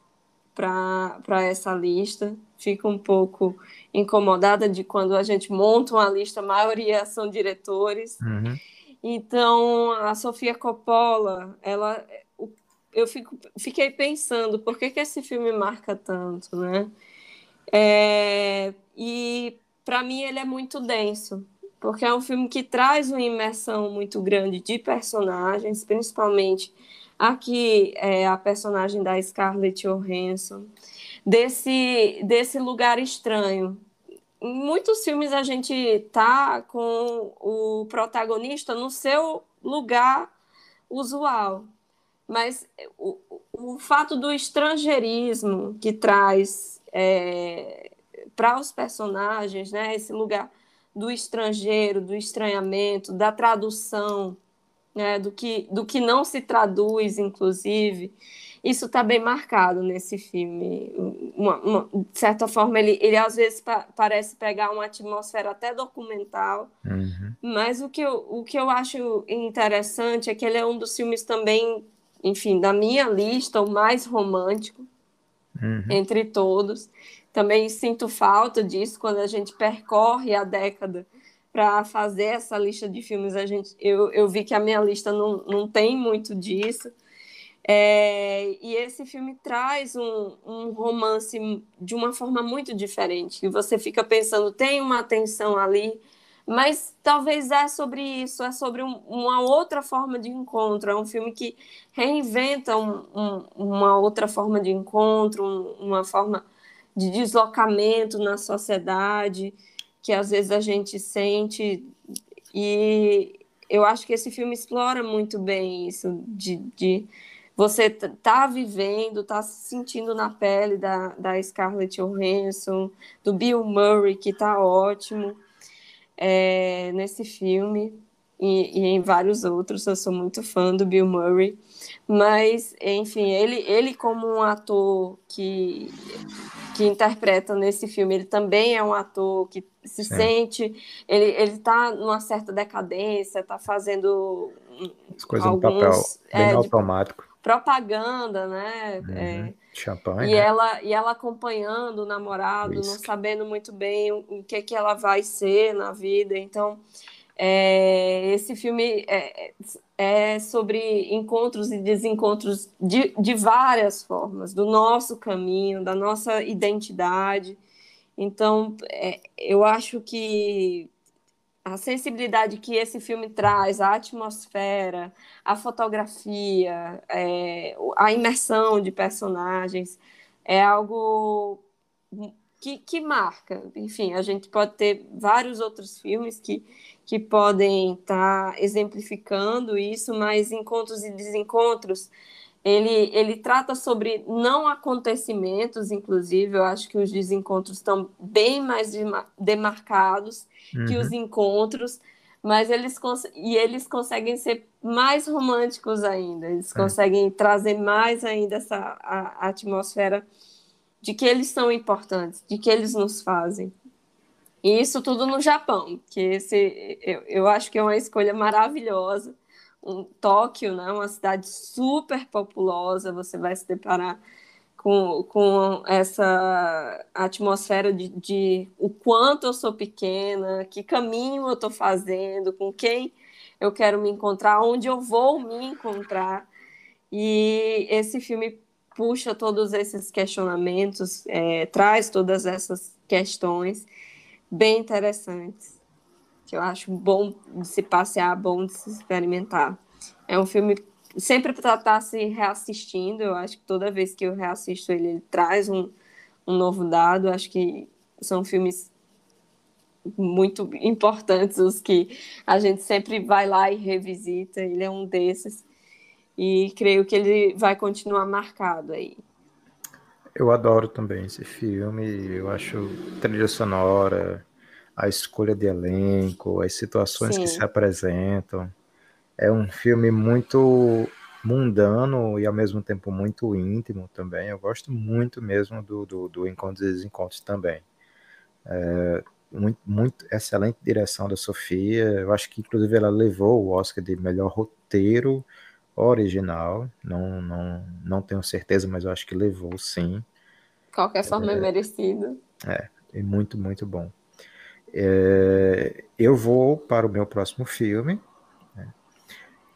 para essa lista. Fico um pouco incomodada de quando a gente monta uma lista, a maioria são diretores.
Uhum.
Então, a Sofia Coppola, ela, eu fico, fiquei pensando por que, que esse filme marca tanto, né? É, e para mim ele é muito denso, porque é um filme que traz uma imersão muito grande de personagens, principalmente aqui é a personagem da Scarlett Johansson, desse, desse lugar estranho. Em muitos filmes a gente tá com o protagonista no seu lugar usual, mas o, o fato do estrangeirismo que traz é, para os personagens, né, esse lugar do estrangeiro, do estranhamento, da tradução, né, do, que, do que não se traduz, inclusive, isso está bem marcado nesse filme. Uma, uma, de certa forma, ele, ele às vezes pa parece pegar uma atmosfera até documental,
uhum.
mas o que, eu, o que eu acho interessante é que ele é um dos filmes também, enfim, da minha lista, o mais romântico
uhum.
entre todos. Também sinto falta disso quando a gente percorre a década para fazer essa lista de filmes, a gente, eu, eu vi que a minha lista não, não tem muito disso. É, e esse filme traz um, um, romance de uma forma muito diferente. E você fica pensando, tem uma tensão ali, mas talvez é sobre isso, é sobre um, uma outra forma de encontro. É um filme que reinventa um, uma outra forma de encontro, uma forma de deslocamento na sociedade que às vezes a gente sente e eu acho que esse filme explora muito bem isso de, de você tá vivendo, tá se sentindo na pele da, da Scarlett Johansson, do Bill Murray, que tá ótimo é, nesse filme e, e, em vários outros. Eu sou muito fã do Bill Murray, mas enfim, ele, ele como um ator que que interpreta nesse filme, ele também é um ator que se Sim. sente, ele ele está numa certa decadência, está fazendo
as coisas alguns, no papel bem é, automático,
propaganda, né? Uhum. É,
Champanhe.
E né? ela e ela acompanhando o namorado, Whisky. não sabendo muito bem o, o, que que ela vai ser na vida, então é, esse filme é, sobre encontros e desencontros de, de várias formas, do nosso caminho, da nossa identidade. Então, é, eu acho que a sensibilidade que esse filme traz, a atmosfera, a fotografia, é, a imersão de personagens, é algo que, que marca. Enfim, a gente pode ter vários outros filmes que que podem estar tá exemplificando isso, mas encontros e desencontros, ele, ele trata sobre não acontecimentos, inclusive, eu acho que os desencontros estão bem mais demarcados uhum. que os uhum. encontros, mas eles e eles conseguem ser mais românticos ainda, eles é. conseguem trazer mais ainda essa a, a atmosfera de que eles são importantes, de que eles nos fazem. E isso tudo no Japão, que esse eu, eu acho que é uma escolha maravilhosa. Um, Tóquio, né, uma cidade super populosa, você vai se deparar com, com essa atmosfera de, de o quanto eu sou pequena, que caminho eu estou fazendo, com quem eu quero me encontrar, onde eu vou me encontrar. E esse filme puxa todos esses questionamentos, é, traz todas essas questões bem interessantes, que eu acho bom de se passear, bom de se experimentar. É um filme sempre para estar se reassistindo, eu acho que toda vez que eu reassisto ele, ele traz um, um novo dado, acho que são filmes muito importantes os que a gente sempre vai lá e revisita, ele é um desses, e creio que ele vai continuar marcado aí.
Eu adoro também esse filme, eu acho trilha sonora, a escolha de elenco, as situações Sim. que se apresentam. É um filme muito mundano e ao mesmo tempo muito íntimo também. Eu gosto muito mesmo do, do, do Encontros e Desencontros também. É, muito, muito excelente direção da Sofia. Eu acho que inclusive ela levou o Oscar de melhor roteiro original, não, não, não tenho certeza, mas eu acho que levou sim.
Qualquer forma é, é merecido.
É, é muito, muito bom. É, eu vou para o meu próximo filme, né,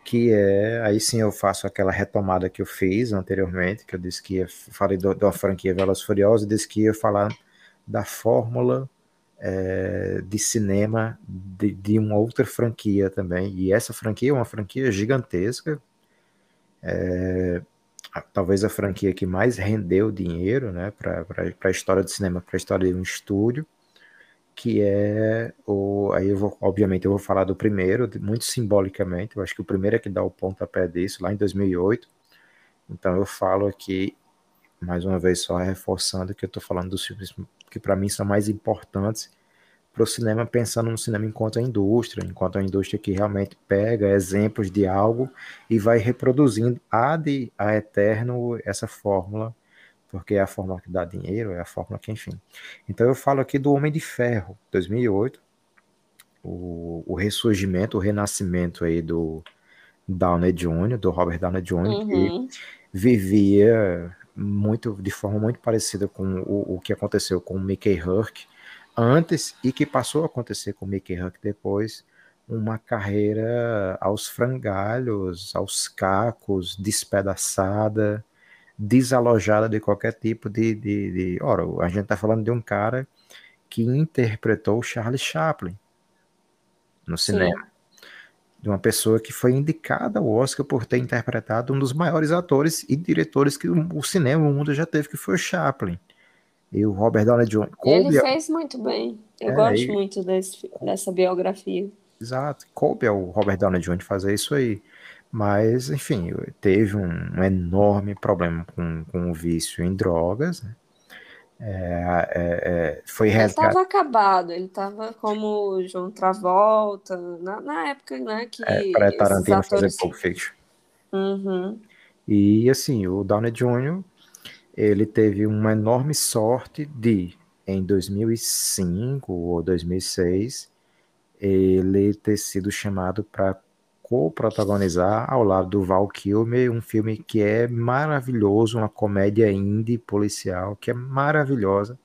que é, aí sim eu faço aquela retomada que eu fiz anteriormente, que eu disse que ia, falei do, da franquia Velas Furiosas, disse que ia falar da fórmula é, de cinema de, de, uma outra franquia também, e essa franquia é uma franquia gigantesca, é, talvez a franquia que mais rendeu dinheiro né, para a história do cinema, para a história de um estúdio, que é o. Aí eu vou, obviamente, eu vou falar do primeiro, muito simbolicamente. Eu acho que o primeiro é que dá o pontapé disso, lá em 2008. Então eu falo aqui, mais uma vez, só reforçando que eu estou falando dos filmes que para mim são mais importantes para o cinema, pensando no cinema enquanto a indústria, enquanto a indústria que realmente pega exemplos de algo e vai reproduzindo ad a eterno essa fórmula, porque é a fórmula que dá dinheiro, é a fórmula que, enfim. Então eu falo aqui do Homem de Ferro, 2008, o, o ressurgimento, o renascimento aí do Downey Jr., do Robert Downey Jr., uhum. que vivia muito de forma muito parecida com o, o que aconteceu com o Mickey Rourke, antes e que passou a acontecer com Mickey Huck depois, uma carreira aos frangalhos, aos cacos, despedaçada, desalojada de qualquer tipo de, de, de... Ora, a gente está falando de um cara que interpretou Charlie Chaplin no cinema. Sim. De uma pessoa que foi indicada ao Oscar por ter interpretado um dos maiores atores e diretores que o cinema, o mundo já teve, que foi o Chaplin. E o Robert Downey Jr.
Ele fez muito bem. Eu é, gosto e... muito desse, dessa biografia.
Exato. Coube ao Robert Downey Jr. fazer isso aí. Mas, enfim, teve um, enorme problema com, com o vício em drogas. Né? É, é, é, foi.
Ele estava acabado, ele estava como João Travolta, na, na época né, que.
É, para Tarantino atores... fazer Pulp Fiction.
Uhum.
E, assim, o Downey Jr ele teve uma enorme sorte de, em 2005 ou 2006, ele ter sido chamado para co-protagonizar ao lado do Val Kilmer um filme que é maravilhoso, uma comédia indie policial que é maravilhosa.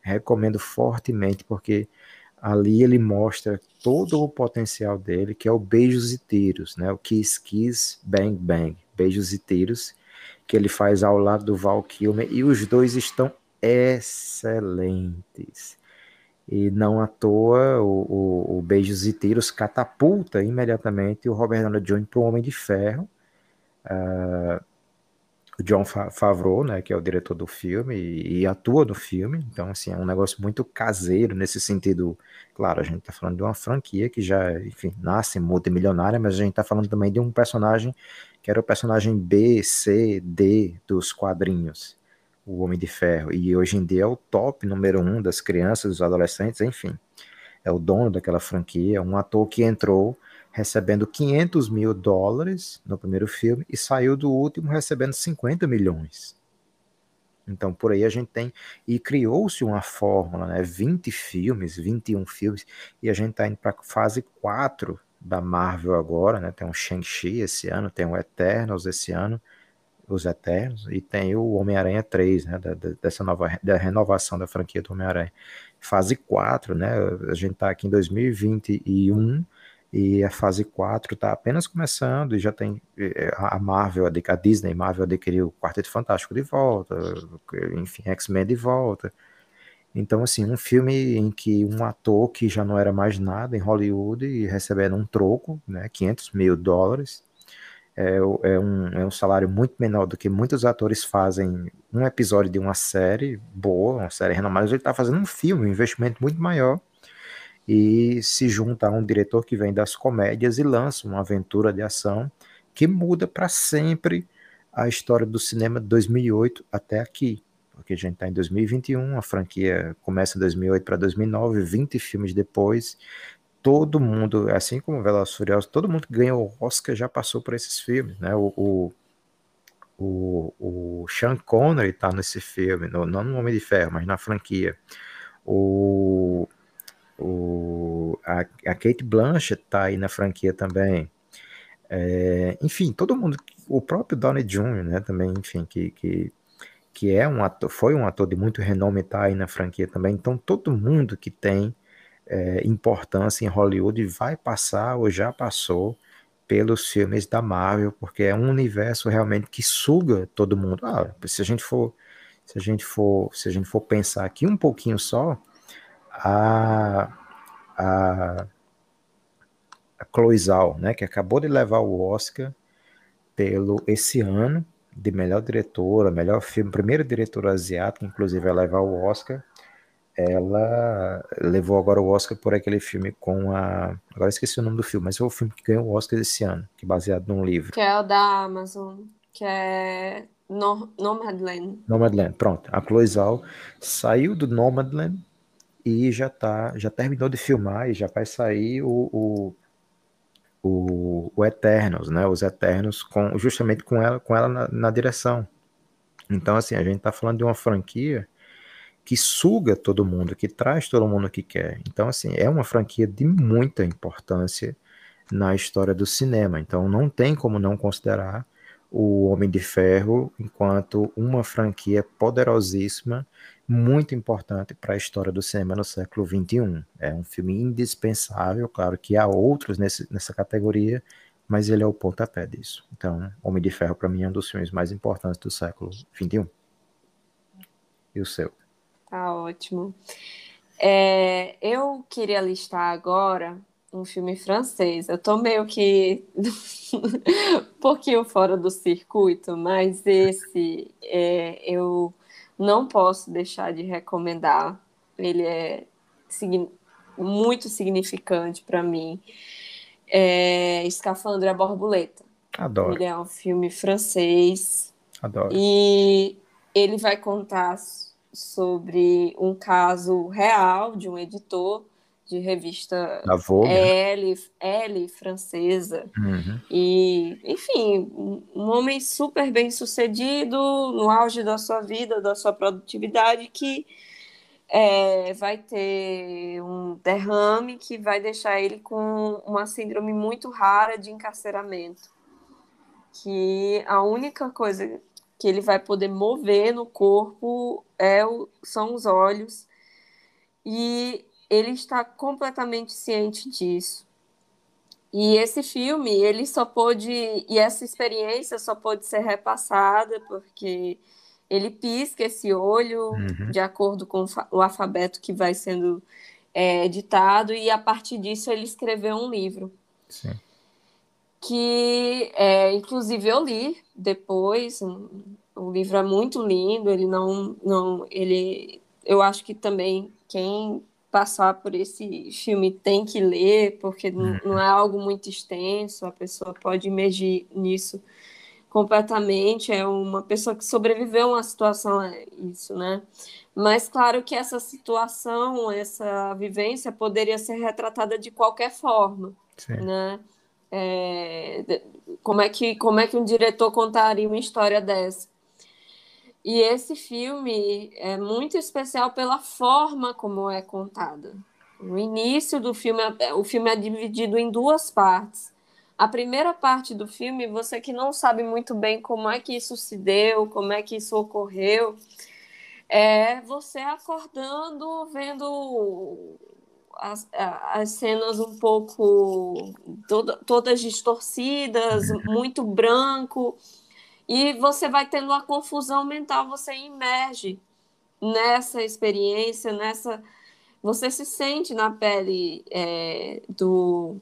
Recomendo fortemente porque ali ele mostra todo o potencial dele, que é o Beijos e Tiros, né? O Kiss Kiss Bang Bang, Beijos e Tiros, que ele faz ao lado do Val Kilmer e os dois estão excelentes. E não à toa, o, o, o Beijos e Tiros catapulta imediatamente o Robert Downey Jr. para o Homem de Ferro. Uh, o John Favreau, né, que é o diretor do filme e, e, atua no filme. Então, assim, é um negócio muito caseiro nesse sentido. Claro, a gente está falando de uma franquia que já, enfim, nasce multimilionária, mas a gente está falando também de um personagem que era o personagem B, C, D dos quadrinhos o Homem de Ferro, e hoje em dia é o top número um das crianças, dos adolescentes, enfim. É o dono daquela franquia, um ator que entrou recebendo 500 mil dólares no primeiro filme e saiu do último recebendo 50 milhões. Então, por aí a gente tem. E criou-se uma fórmula, né? 20 filmes, 21 filmes, e a gente está indo para fase 4 da Marvel agora, né? Tem um Shang-Chi esse ano, tem o Eternals esse ano os Eternos, e tem o Homem-Aranha 3, né, da, dessa nova da renovação da franquia do Homem-Aranha. Fase 4, né, a gente está aqui em 2021 e a fase 4 está apenas começando e já tem a Marvel, a Disney Marvel adquiriu o Quarteto Fantástico de volta, enfim, X-Men de volta. Então, assim, um filme em que um ator que já não era mais nada em Hollywood e recebendo um troco, né, 500 mil dólares, é, é, um, é um salário muito menor do que muitos atores fazem um episódio de uma série boa, uma série renomada, ele está fazendo um filme, um investimento muito maior, e se junta a um diretor que vem das comédias e lança uma aventura de ação que muda para sempre a história do cinema de 2008 até aqui, porque a gente está em 2021, a franquia começa em 2008 para 2009, 20 filmes depois, todo mundo, assim como Velozes Furiosos, todo mundo que ganhou o Oscar já passou por esses filmes, né? O, o, o, o Sean Connery está nesse filme, no, não no Homem de Ferro, mas na franquia. O, o, a, a Kate Blanchett está aí na franquia também. É, enfim, todo mundo, o próprio Downey Jr., né, também, enfim, que, que, que é um ator, foi um ator de muito renome, está aí na franquia também. Então, todo mundo que tem é, importância em Hollywood vai passar ou já passou pelos filmes da Marvel, porque é um universo realmente que suga todo mundo. Ah, se a gente for, se a gente for, se a gente for pensar aqui um pouquinho só, a a, a Chloe Zhao, né, que acabou de levar o Oscar pelo esse ano de melhor diretora, melhor filme, primeira diretora asiática, inclusive, a levar o Oscar ela levou agora o Oscar por aquele filme com a. Agora esqueci o nome do filme, mas foi o filme que ganhou o Oscar esse ano, que é baseado num livro.
Que é o da Amazon, que é no Nomadland.
Nomadland, pronto. A Chloe Zhao saiu do Nomadland e já tá, já terminou de filmar e já vai sair o, o, o, o Eternos, né? Os Eternos com justamente com ela, com ela na, na direção. Então assim, a gente tá falando de uma franquia que suga todo mundo, que traz todo mundo que quer. Então, assim, é uma franquia de muita importância na história do cinema. Então, não tem como não considerar o Homem de Ferro enquanto uma franquia poderosíssima, muito importante para a história do cinema no século XXI. É um filme indispensável, claro que há outros nesse, nessa categoria, mas ele é o pontapé disso. Então, Homem de Ferro, para mim, é um dos filmes mais importantes do século XXI. E o seu?
Tá ótimo. É, eu queria listar agora um filme francês. Eu tô meio que um pouquinho fora do circuito, mas esse é, eu não posso deixar de recomendar. Ele é muito significante para mim. É Escafandra a Borboleta.
Adoro.
Ele é um filme francês.
Adoro.
E ele vai contar sobre um caso real de um editor de revista
da Vogue,
né? Elle, Elle francesa.
Uhum.
E, enfim, um homem super bem sucedido, no auge da sua vida, da sua produtividade, que é, vai ter um derrame que vai deixar ele com uma síndrome muito rara de encarceramento. Que a única coisa que ele vai poder mover no corpo é o, são os olhos. E ele está completamente ciente disso. E esse filme, ele só pôde, e essa experiência só pôde ser repassada porque ele pisca esse olho uhum. de acordo com o alfabeto que vai sendo é, ditado, e a partir disso ele escreveu um livro.
Sim.
Que, é, inclusive, eu li depois. O livro é muito lindo. Ele não, não, ele, eu acho que também quem passar por esse filme tem que ler, porque uhum. não é algo muito extenso, a pessoa pode emergir nisso completamente. É uma pessoa que sobreviveu a uma situação, é isso, né? Mas claro que essa situação, essa vivência poderia ser retratada de qualquer forma, Sim. né? É, como é que como é que um diretor contaria uma história dessa? E esse filme é muito especial pela forma como é contada. No início do filme, o filme é dividido em duas partes. A primeira parte do filme, você que não sabe muito bem como é que isso se deu, como é que isso ocorreu, é você acordando, vendo as, as cenas um pouco todas distorcidas, muito branco e você vai tendo uma confusão mental, você emerge nessa experiência, nessa. Você se sente na pele é, do,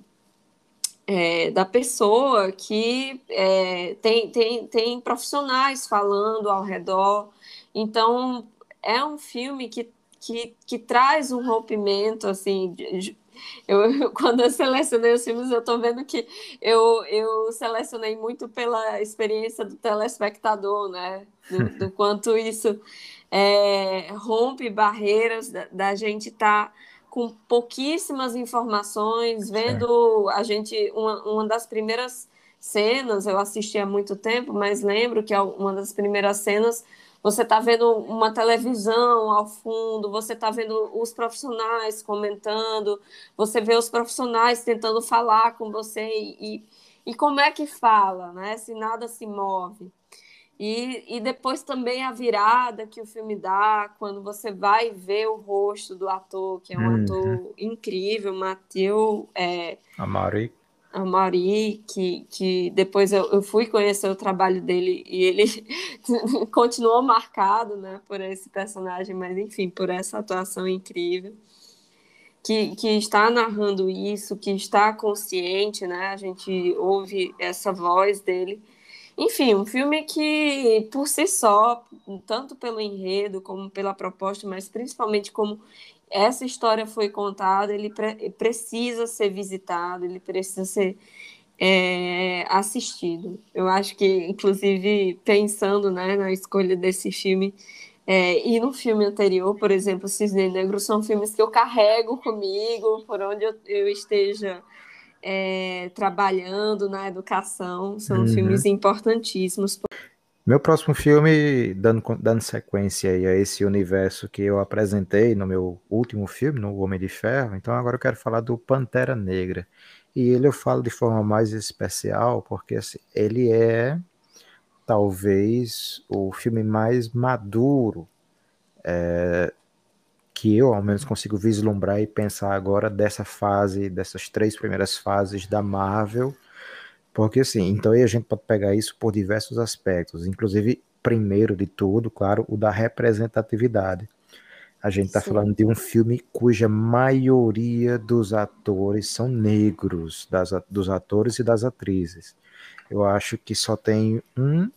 é, da pessoa que é, tem, tem, tem profissionais falando ao redor. Então, é um filme que, que, que traz um rompimento assim, de, eu, quando eu selecionei os filmes, eu estou vendo que eu, eu selecionei muito pela experiência do telespectador, né? Do, do quanto isso é, rompe barreiras da, da gente estar tá com pouquíssimas informações, vendo a gente, uma, uma das primeiras cenas, eu assisti há muito tempo, mas lembro que é uma das primeiras cenas você está vendo uma televisão ao fundo, você está vendo os profissionais comentando, você vê os profissionais tentando falar com você e, e como é que fala, né? Se nada se move. E, e depois também a virada que o filme dá, quando você vai ver o rosto do ator, que é um uhum. ator incrível, Matheus. É,
Amari
a Mauri, que, que depois eu, eu fui conhecer o trabalho dele e ele continuou marcado né, por esse personagem, mas enfim, por essa atuação incrível. Que, que está narrando isso, que está consciente, né? A gente ouve essa voz dele. Enfim, um filme que, por si só, tanto pelo enredo como pela proposta, mas principalmente como essa história foi contada, ele pre precisa ser visitado, ele precisa ser é, assistido. Eu acho que, inclusive, pensando né, na escolha desse filme, é, e no filme anterior, por exemplo, Cisne Negro, são filmes que eu carrego comigo, por onde eu, eu esteja é, trabalhando na educação, são uhum. filmes importantíssimos.
Meu próximo filme, dando, dando sequência a esse universo que eu apresentei no meu último filme, no Homem de Ferro, então agora eu quero falar do Pantera Negra. E ele eu falo de forma mais especial, porque assim, ele é talvez o filme mais maduro é, que eu, ao menos, consigo vislumbrar e pensar agora dessa fase, dessas três primeiras fases da Marvel porque assim, então aí a gente pode pegar isso por diversos aspectos, inclusive, primeiro de tudo, claro, o da representatividade. A gente está falando de um filme cuja maioria dos atores são negros, das, dos atores e das atrizes. Eu acho que só tem um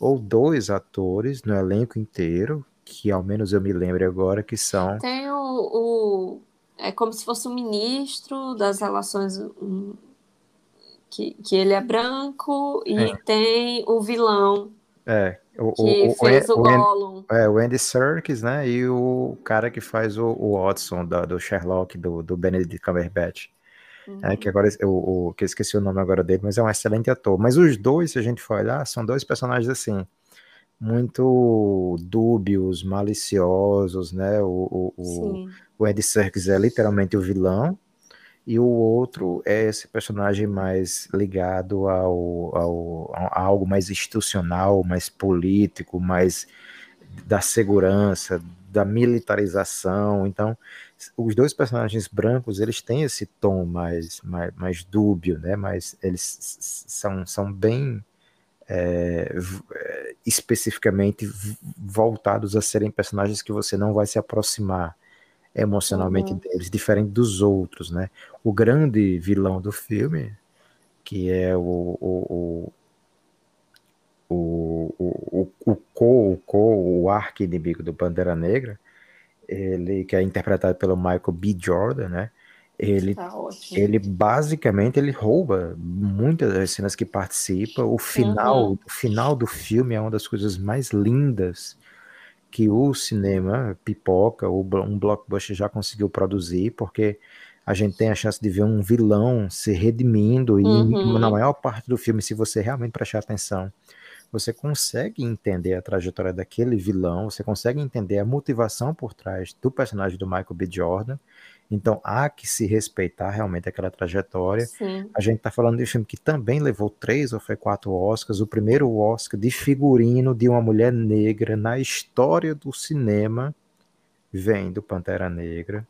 ou dois atores no elenco inteiro, que ao menos eu me lembro agora, que são.
Tem o. o é como se fosse o ministro das relações que, que ele é branco e é. tem o vilão.
É,
O, que o, fez o, o, Gollum.
É, o Andy Serkis, né? E o cara que faz o, o Watson da, do Sherlock, do, do Benedict Cumberbatch. Uhum. É, que agora eu, o, que eu esqueci o nome agora dele, mas é um excelente ator. Mas os dois, se a gente for olhar, são dois personagens assim muito dúbios, maliciosos, né? O, o, o, o Andy Serkis é literalmente o vilão, e o outro é esse personagem mais ligado ao, ao, a algo mais institucional, mais político, mais da segurança, da militarização. Então, os dois personagens brancos, eles têm esse tom mais, mais, mais dúbio, né? Mas eles são, são bem é, especificamente voltados a serem personagens que você não vai se aproximar emocionalmente uhum. deles, diferente dos outros, né? O grande vilão do filme, que é o o, o, o, o, o Co, o Co, o arqui-inimigo do Bandeira Negra, ele que é interpretado pelo Michael B. Jordan, né? Ele, tá ele basicamente ele rouba muitas das cenas que participa. O final, uhum. o final do filme é uma das coisas mais lindas que o cinema pipoca, ou um blockbuster já conseguiu produzir, porque a gente tem a chance de ver um vilão se redimindo e uhum. na maior parte do filme, se você realmente prestar atenção, você consegue entender a trajetória daquele vilão, você consegue entender a motivação por trás do personagem do Michael B. Jordan então há que se respeitar realmente aquela trajetória. Sim. A gente está falando de um filme que também levou três ou foi quatro Oscars. O primeiro Oscar de figurino de uma mulher negra na história do cinema vem do Pantera Negra.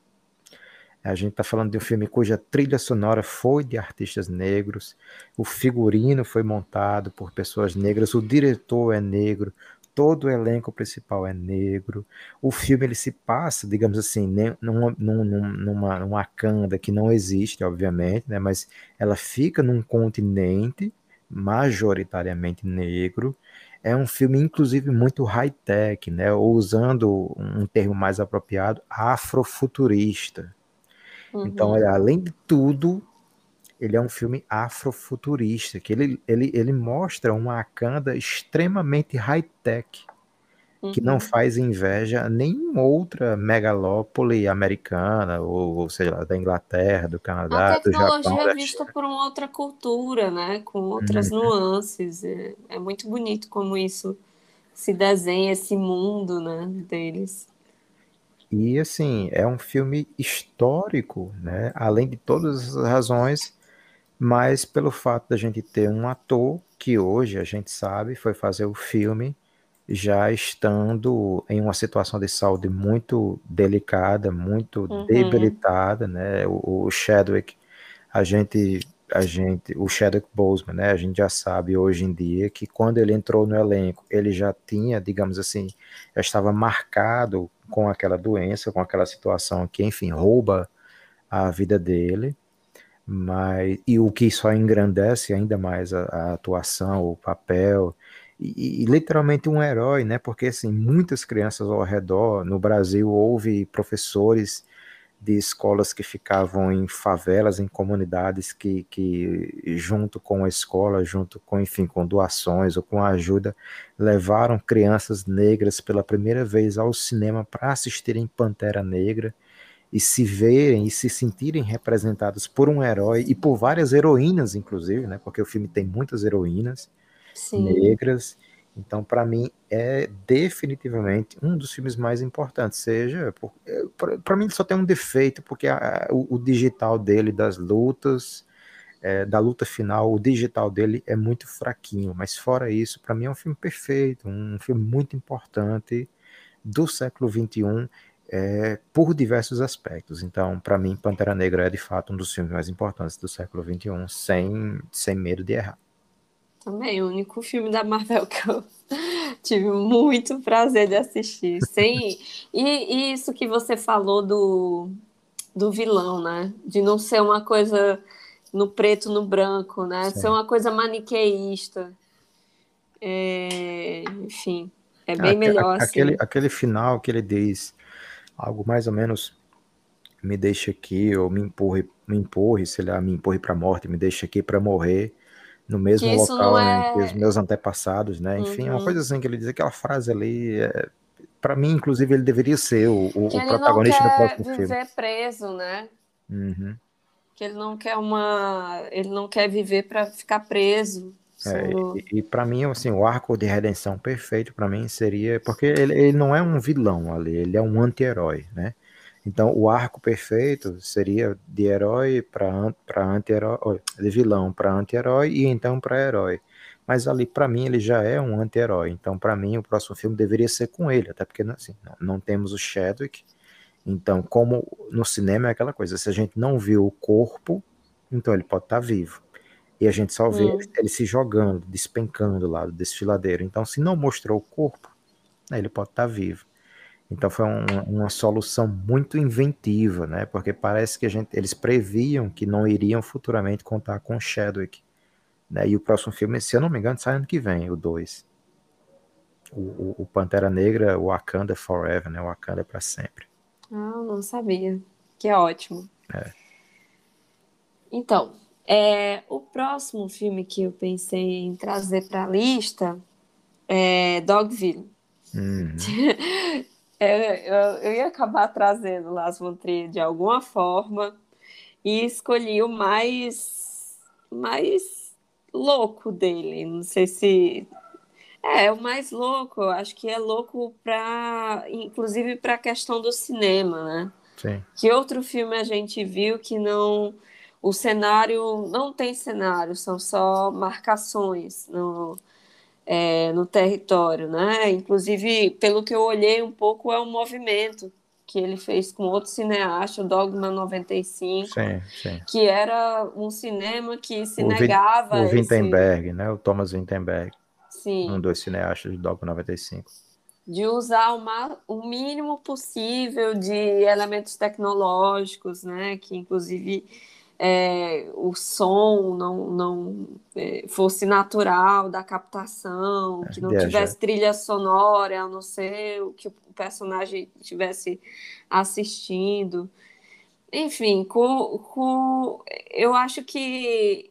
A gente está falando de um filme cuja trilha sonora foi de artistas negros, o figurino foi montado por pessoas negras, o diretor é negro, todo o elenco principal é negro. O filme ele se passa, digamos assim, numa, numa, numa, numa canda que não existe, obviamente, né, mas ela fica num continente majoritariamente negro. É um filme, inclusive, muito high-tech, né, ou usando um termo mais apropriado, afrofuturista. Então, uhum. Então, além de tudo, ele é um filme afrofuturista, que ele, ele, ele mostra uma Wakanda extremamente high-tech, uhum. que não uhum. faz inveja a nenhuma outra megalópole americana, ou, ou sei lá, da Inglaterra, do Canadá, do Japão. A tecnologia
é vista por uma outra cultura, né? com outras uhum. nuances. É, é muito bonito como isso se desenha, esse mundo né, deles.
E assim, é um filme histórico, né? Além de todas as razões, mas pelo fato da gente ter um ator que hoje a gente sabe foi fazer o filme já estando em uma situação de saúde muito delicada, muito uhum. debilitada, né? O, o, Chadwick, a gente, a gente, o Chadwick Boseman, né? A gente já sabe hoje em dia que quando ele entrou no elenco, ele já tinha, digamos assim, já estava marcado com aquela doença, com aquela situação que, enfim, rouba a vida dele mas e o que só engrandece ainda mais a, a atuação, o papel e, e, literalmente um herói, né? Porque assim muitas crianças ao redor no Brasil houve professores de escolas que ficavam em favelas, em comunidades que, que junto com a escola, junto com enfim com doações ou com ajuda levaram crianças negras pela primeira vez ao cinema para assistirem Pantera Negra e se verem e se sentirem representados por um herói e por várias heroínas, inclusive, né? Porque o filme tem muitas heroínas Sim. negras. Então, para mim, é definitivamente um dos filmes mais importantes. Seja, para mim, só tem um defeito, porque a, o, o, digital dele, das lutas, é, da luta final, o digital dele é muito fraquinho. Mas, fora isso, para mim é um filme perfeito, um filme muito importante do século XXI é, por diversos aspectos. Então, para mim, Pantera Negra é de fato um dos filmes mais importantes do século XXI, sem, sem medo de errar.
Também, o único filme da Marvel que eu tive muito prazer de assistir. Sem... e, e isso que você falou do, do vilão, né? De não ser uma coisa no preto, no branco, né? Sim. Ser uma coisa maniqueísta. É... Enfim, é bem melhor
aquele,
assim.
Aquele final que ele diz algo mais ou menos me deixa aqui ou me empurre, me empurre, sei lá, me empurre para a morte, me deixa aqui para morrer, no mesmo local é... que os meus antepassados, né? Enfim, uhum. uma coisa assim que ele diz, aquela frase ali, é, para mim, inclusive, ele deveria ser o, o,
o
protagonista do
próximo filme. viver preso, né?
Uhum.
Que ele não quer uma, ele não quer viver para ficar preso.
É, e, e para mim, assim, o arco de redenção perfeito para mim seria porque ele, ele não é um vilão ali, ele é um anti-herói, né? Então, o arco perfeito seria de herói para anti-herói, de vilão para anti-herói e então para herói. Mas ali, para mim, ele já é um anti-herói. Então, para mim, o próximo filme deveria ser com ele, até porque assim, não, não temos o Chadwick. Então, como no cinema é aquela coisa, se a gente não viu o corpo, então ele pode estar tá vivo. E a gente só vê hum. ele se jogando, despencando lá do desfiladeiro. Então, se não mostrou o corpo, né, ele pode estar tá vivo. Então foi um, uma solução muito inventiva, né? Porque parece que a gente, eles previam que não iriam futuramente contar com Chadwick. Né? E o próximo filme, se eu não me engano, sai ano que vem, o 2. O, o, o, Pantera Negra, o Wakanda Forever, né? O Wakanda é para sempre.
Ah, não sabia. Que ótimo.
É.
Então, é, o próximo filme que eu pensei em trazer para a lista é Dogville.
Uhum.
É, eu, eu ia acabar trazendo Las Trier de alguma forma e escolhi o mais mais louco dele. Não sei se é, o mais louco, acho que é louco para inclusive para a questão do cinema, né?
Sim.
Que outro filme a gente viu que não o cenário não tem cenário, são só marcações no é, no território, né? Inclusive, pelo que eu olhei um pouco, é um movimento que ele fez com outro cineasta, o Dogma 95,
sim, sim.
que era um cinema que se o negava...
O Wittenberg, esse... né? O Thomas Wittenberg.
Sim.
Um dos cineastas do Dogma 95.
De usar o, o mínimo possível de elementos tecnológicos, né? Que, inclusive é, o som não, não é, fosse natural da captação, que não tivesse trilha sonora, a não ser o que o personagem estivesse assistindo. Enfim, com, com, eu acho que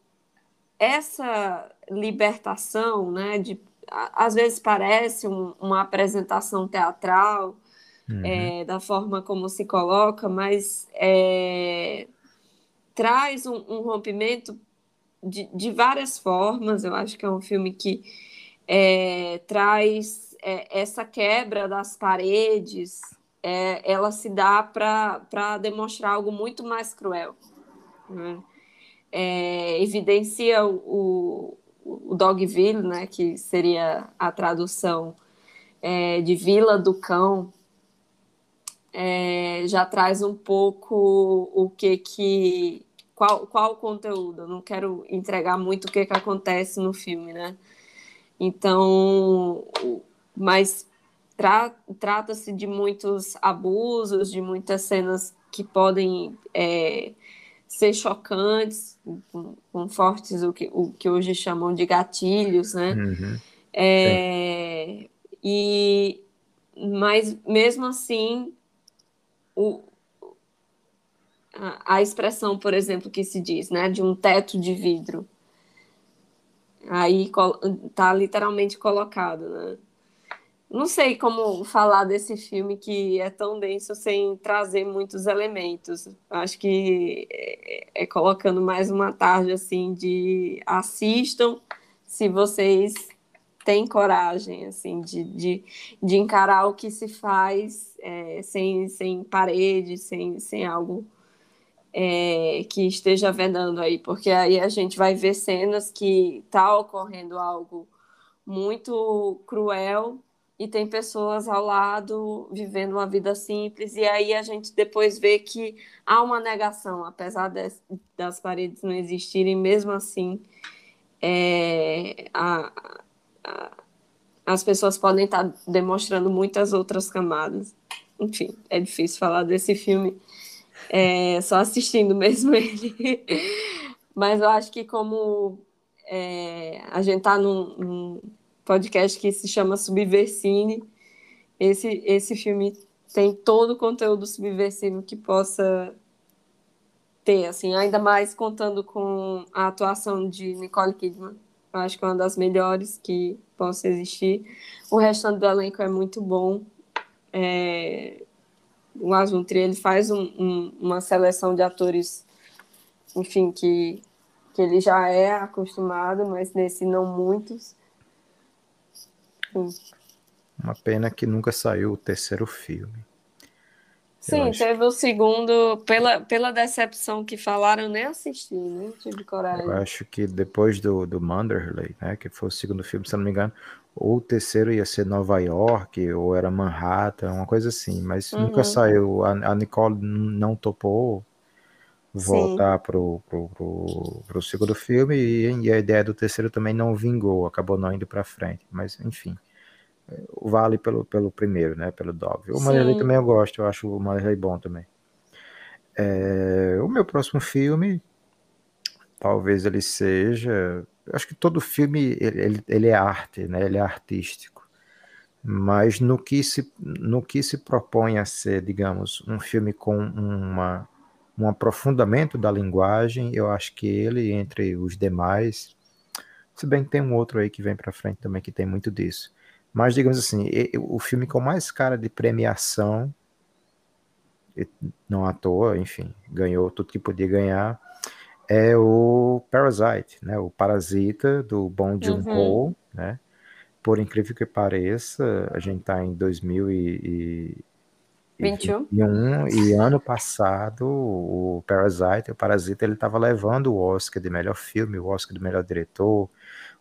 essa libertação, né, de, às vezes parece um, uma apresentação teatral, uhum. é, da forma como se coloca, mas é, traz um, um rompimento de, de, várias formas. Eu acho que é um filme que é, traz é, essa quebra das paredes, é, ela se dá para demonstrar algo muito mais cruel. Né? É, evidencia o, o, o Dogville, né, que seria a tradução é, de Vila do Cão, é, já traz um pouco o que que qual, qual o conteúdo. Eu não quero entregar muito o que que acontece no filme, né? Então, mas tra, trata-se de muitos abusos, de muitas cenas que podem é, ser chocantes, com, com, fortes o que, o que hoje chamam de gatilhos, né?
Uhum.
É, e mas mesmo assim o, a, a expressão, por exemplo, que se diz, né, de um teto de vidro. Aí tá literalmente colocado, né? Não sei como falar desse filme que é tão denso sem trazer muitos elementos. Acho que é, é colocando mais uma tarde assim de assistam se vocês tem coragem assim de, de, de encarar o que se faz é, sem, sem parede, sem, sem algo é, que esteja vedando aí, porque aí a gente vai ver cenas que está ocorrendo algo muito cruel e tem pessoas ao lado vivendo uma vida simples, e aí a gente depois vê que há uma negação, apesar das, das paredes não existirem, mesmo assim, é, a, as pessoas podem estar demonstrando muitas outras camadas. Enfim, é difícil falar desse filme é, só assistindo mesmo ele. Mas eu acho que como é, a gente está num, num, podcast que se chama Subversine, esse, esse filme tem todo o conteúdo subversivo que possa ter, assim, ainda mais contando com a atuação de Nicole Kidman. Acho que é uma das melhores que possa existir. O restante do elenco é muito bom. É... O Azuntri, ele faz um, um, uma seleção de atores, enfim, que, que ele já é acostumado, mas nesse não muitos.
Uma pena que nunca saiu o terceiro filme.
Sim, teve o segundo, pela, pela decepção que falaram, nem assisti, nem tive coragem.
Eu acho que depois do, do Manderley, né, que foi o segundo filme, se não me engano, ou o terceiro ia ser Nova York, ou era Manhattan, uma coisa assim, mas uhum. nunca saiu. A, a, Nicole não topou voltar pro, pro, pro, pro, segundo filme, e, e a ideia do terceiro também não vingou, acabou não indo para frente, mas enfim vale pelo, pelo primeiro, né? Pelo Dove. O Marley também eu gosto, eu acho o Marley bom também. É, o meu próximo filme, talvez ele seja. Acho que todo filme ele, ele é arte, né? Ele é artístico. Mas no que se no que se propõe a ser, digamos, um filme com uma um aprofundamento da linguagem, eu acho que ele entre os demais, se bem que tem um outro aí que vem para frente também que tem muito disso mas, digamos assim, o filme com mais cara de premiação, não à toa, enfim, ganhou tudo que podia ganhar, é o Parasite, né? O Parasita do Bong Joon-ho, uhum. né? Por incrível que pareça, a gente está em 2021 e ano passado o Parasite, o Parasita, ele estava levando o Oscar de melhor filme, o Oscar de melhor diretor,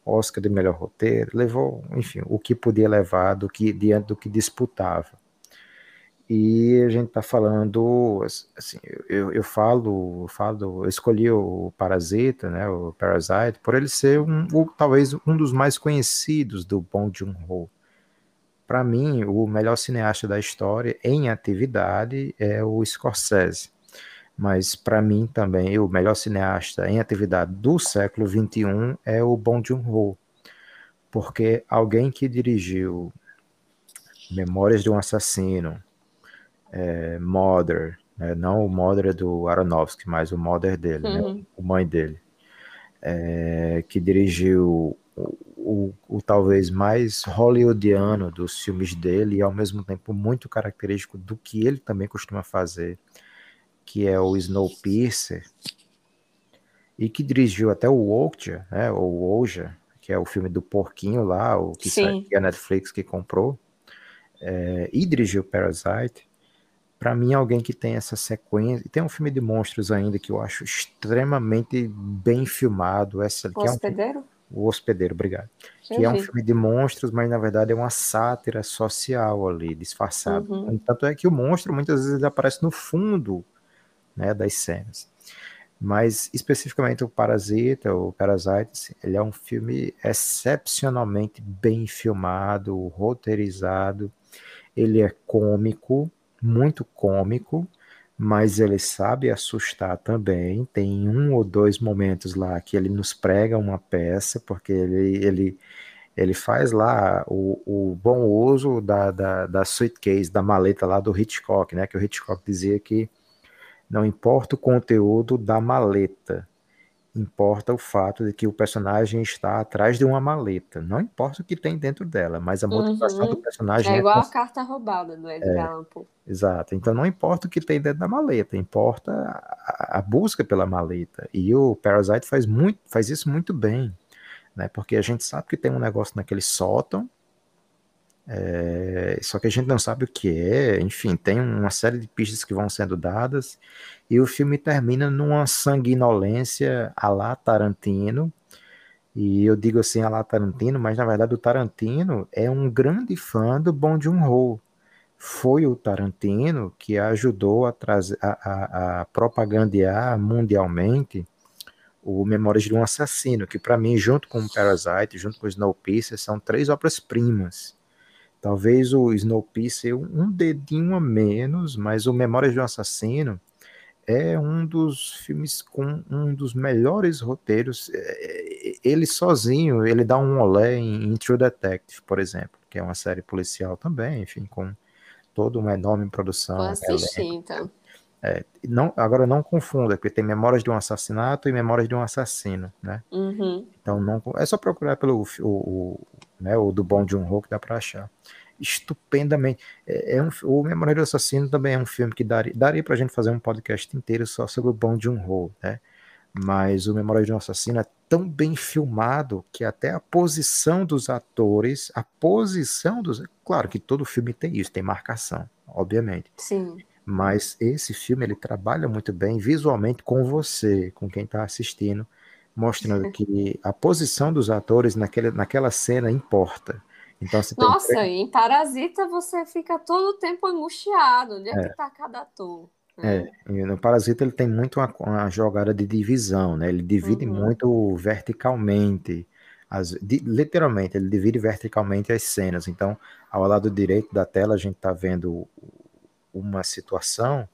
Oscar de melhor roteiro, levou, enfim, o que podia levar do que diante do que disputava. E a gente está falando, assim, eu, eu falo, falo, eu escolhi o Parasita, né, o Parasite, por ele ser um, talvez um dos mais conhecidos do Bong Joon-ho. Para mim, o melhor cineasta da história em atividade é o Scorsese mas para mim também o melhor cineasta em atividade do século XXI é o Bong Joon-ho, porque alguém que dirigiu Memórias de um Assassino, é, Mother, né, não o Mother do Aronofsky, mas o Mother dele, né, uhum. né, o mãe dele, é, que dirigiu o, o, o, talvez mais hollywoodiano dos filmes dele e ao mesmo tempo muito característico do que ele também costuma fazer, que é o Snowpiercer, e que dirigiu até o Okja, né, ou Oja, que é o filme do porquinho lá, o que, sai, que é a Netflix que comprou, é, e dirigiu Parasite, para mim alguém que tem essa sequência, e tem um filme de monstros ainda que eu acho extremamente bem filmado, essa,
o Hospedeiro? É um,
o Hospedeiro, obrigado. Eu que vi. é um filme de monstros, mas na verdade é uma sátira social ali, disfarçada. Uhum. Tanto é que o monstro muitas vezes aparece no fundo né, das cenas. Mas especificamente o Parasita, o Parasite, ele é um filme excepcionalmente bem filmado, roteirizado. Ele é cômico, muito cômico, mas ele sabe assustar também. Tem um ou dois momentos lá que ele nos prega uma peça, porque ele, ele, ele faz lá o, o bom uso da, da, da suitcase, da maleta lá do Hitchcock, né? Que o Hitchcock dizia que não importa o conteúdo da maleta, importa o fato de que o personagem está atrás de uma maleta. Não importa o que tem dentro dela, mas a motivação uhum. do personagem
é igual é a carta roubada do Edgar é, Allan Poe.
Exato. Então não importa o que tem dentro da maleta, importa a, a, busca pela maleta. E o Parasite faz muito, faz isso muito bem, né? Porque a gente sabe que tem um negócio naquele sótão é, só que a gente não sabe o que é, enfim, tem uma série de pistas que vão sendo dadas, e o filme termina numa sanguinolência a lá Tarantino, e eu digo assim a lá Tarantino, mas na verdade o Tarantino é um grande fã do Bong Joon-ho. Foi o Tarantino que ajudou a, trazer, a, a, a propagandear mundialmente o Memórias de um Assassino, que para mim, junto com o Parasite, junto com o Snowpiercer, são três obras-primas Talvez o Snowpiercer um dedinho a menos, mas o Memórias de um Assassino é um dos filmes com um dos melhores roteiros. É, é, ele sozinho, ele dá um olé em, True Detective, por exemplo, que é uma série policial também, enfim, com toda uma enorme produção. Vou
assistir, então.
É, não, agora não confunda, porque tem Memórias de um Assassinato e Memórias de um Assassino, né?
Uhum.
Então não, é só procurar pelo o, o, né, o do Bom Joon-ho que dá para achar. Estupendamente. É, é um, o Memória do Assassino também é um filme que daria, daria pra gente fazer um podcast inteiro só sobre o Bom Joon-ho, né? Mas o Memória de um Assassino é tão bem filmado que até a posição dos atores, a posição dos. Claro que todo filme tem isso, tem marcação, obviamente.
Sim.
Mas esse filme ele trabalha muito bem visualmente com você, com quem está assistindo, mostrando que a posição dos atores naquele, naquela cena importa. Então, você
Nossa, tem... em Parasita você fica todo o tempo angustiado. Onde é, é. que está cada ator?
É, no Parasita ele tem muito uma, uma jogada de divisão, né? Ele divide uhum. muito verticalmente, as, de, literalmente, ele divide verticalmente as cenas. Então, ao lado direito da tela a gente está vendo uma situação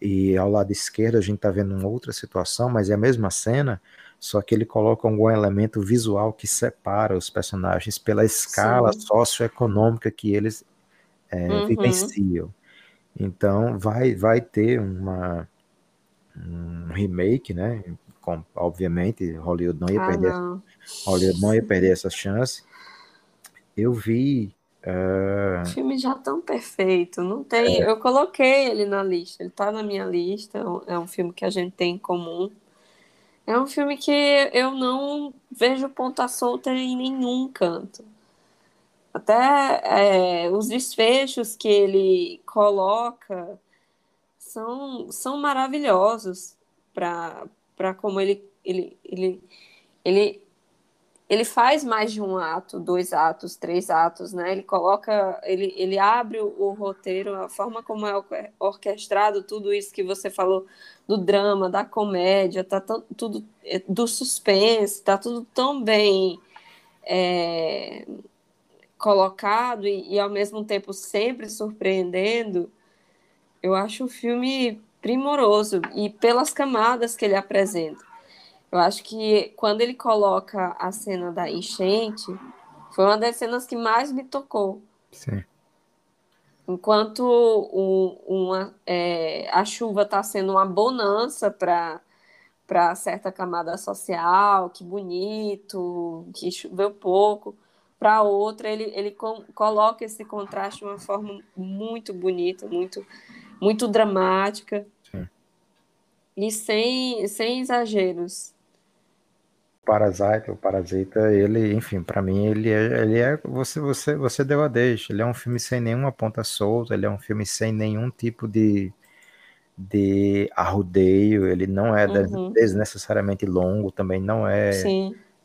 e ao lado esquerdo a gente está vendo uma outra situação, mas é a mesma cena, só que ele coloca algum elemento visual que separa os personagens pela escala Sim. socioeconômica que eles é, uhum. vivenciam. Então vai, vai ter uma, um remake, né? Com, obviamente, Hollywood não ia ah, perder, não. Hollywood não ia perder essa chance. Eu vi
Uh... O filme já tão perfeito, não tem. É. Eu coloquei ele na lista, ele tá na minha lista. É um é filme que a gente tem em comum. É um filme que eu não vejo ponta solta em nenhum canto. Até é, os desfechos que ele coloca são, são maravilhosos para como ele, ele, ele, ele, ele faz mais de um ato, dois atos, três atos, né? Ele coloca, ele, ele abre o, o roteiro, a forma como é orquestrado tudo isso que você falou do drama, da comédia, tá tudo é, do suspense, tá tudo tão bem é, colocado e, e, ao mesmo tempo sempre surpreendendo, eu acho o filme primoroso e pelas camadas que ele apresenta. Eu acho que quando ele coloca a cena da enchente, foi uma das cenas que mais me tocou.
Sim.
Enquanto um, uma, é, a chuva está sendo uma bonança para para certa camada social, que bonito, que choveu pouco para outra, ele, ele com, coloca esse contraste de uma forma muito bonita, muito, muito dramática. Sim. E sem, sem exageros.
Parasita, o Parasita, ele, enfim, para mim ele é, ele é você, você, você deu a deixa. Ele é um filme sem nenhuma ponta solta, ele é um filme sem nenhum tipo de de arrudeio, ele não é uhum. desnecessariamente longo, também não é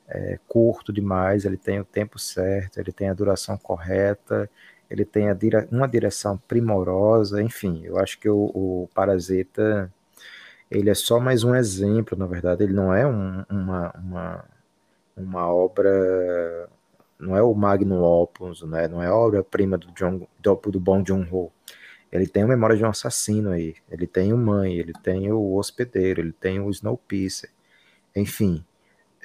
é, curto demais, ele tem o tempo certo, ele tem a duração correta, ele tem dire uma direção primorosa, enfim, eu acho que o, o, Parasita ele é só mais um exemplo, na verdade, ele não é um, uma, uma, uma obra, não é o magnum opus, né? não é a obra-prima do, John, do, do Bong Joon-ho, ele tem a memória de um assassino aí, ele tem o Mãe, ele tem o Hospedeiro, ele tem o Snowpiercer, enfim,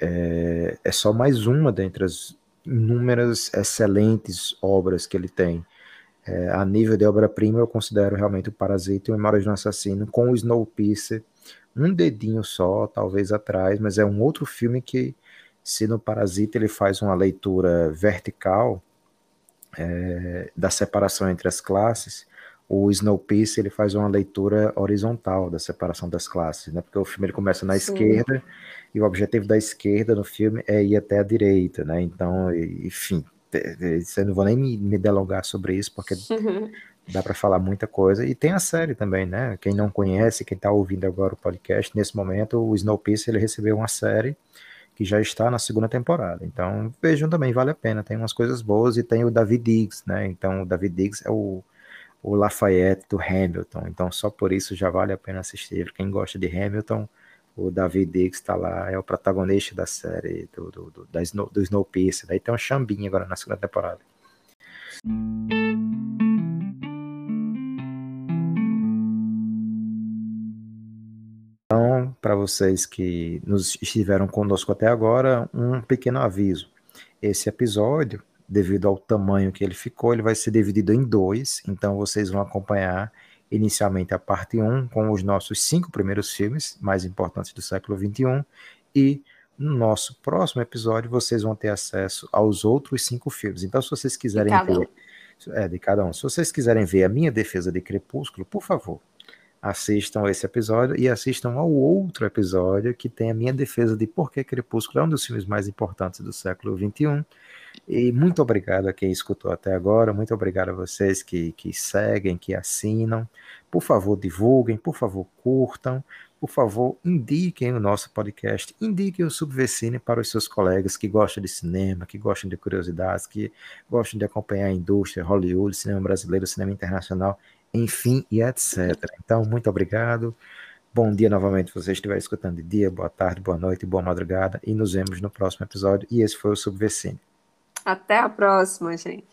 é, é só mais uma dentre as inúmeras excelentes obras que ele tem. É, a nível de obra-prima, eu considero realmente o Parasita e o Memória de um Assassino, com o Snowpiercer, um dedinho só, talvez atrás, mas é um outro filme que, se no Parasita ele faz uma leitura vertical é, da separação entre as classes, o Snowpiercer ele faz uma leitura horizontal da separação das classes, né? Porque o filme ele começa na Sim. esquerda e o objetivo da esquerda no filme é ir até a direita, né? Então, enfim, eu não vou nem me, me delongar sobre isso porque dá para falar muita coisa e tem a série também, né? Quem não conhece, quem está ouvindo agora o podcast nesse momento, o Snowpiercer ele recebeu uma série que já está na segunda temporada. Então, vejam também, vale a pena. Tem umas coisas boas e tem o David Diggs, né? Então, o David Diggs é o o Lafayette do Hamilton. Então, só por isso já vale a pena assistir. Quem gosta de Hamilton, o David Diggs está lá, é o protagonista da série do, do, do, da Snow, do Snowpiercer. Daí tem um chambinho agora na segunda temporada. Então, para vocês que nos estiveram conosco até agora, um pequeno aviso. Esse episódio devido ao tamanho que ele ficou, ele vai ser dividido em dois, então vocês vão acompanhar inicialmente a parte 1, com os nossos cinco primeiros filmes mais importantes do século XXI, e no nosso próximo episódio vocês vão ter acesso aos outros cinco filmes. Então, se vocês quiserem ver. É, de cada um. Se vocês quiserem ver a minha defesa de Crepúsculo, por favor, assistam esse episódio e assistam ao outro episódio que tem a minha defesa de por que Crepúsculo é um dos filmes mais importantes do século XXI. E muito obrigado a quem escutou até agora, muito obrigado a vocês que, que seguem, que assinam. Por favor, divulguem, por favor, curtam, por favor, indiquem o nosso podcast, indiquem o Subversine para os seus colegas que gostam de cinema, que gostam de curiosidades, que gostam de acompanhar a indústria, Hollywood, cinema brasileiro, cinema internacional, enfim e etc. Então, muito obrigado. Bom dia novamente, se você estiver escutando de dia, boa tarde, boa noite, boa madrugada, e nos vemos no próximo episódio. E esse foi o Subversine.
Até a próxima, gente.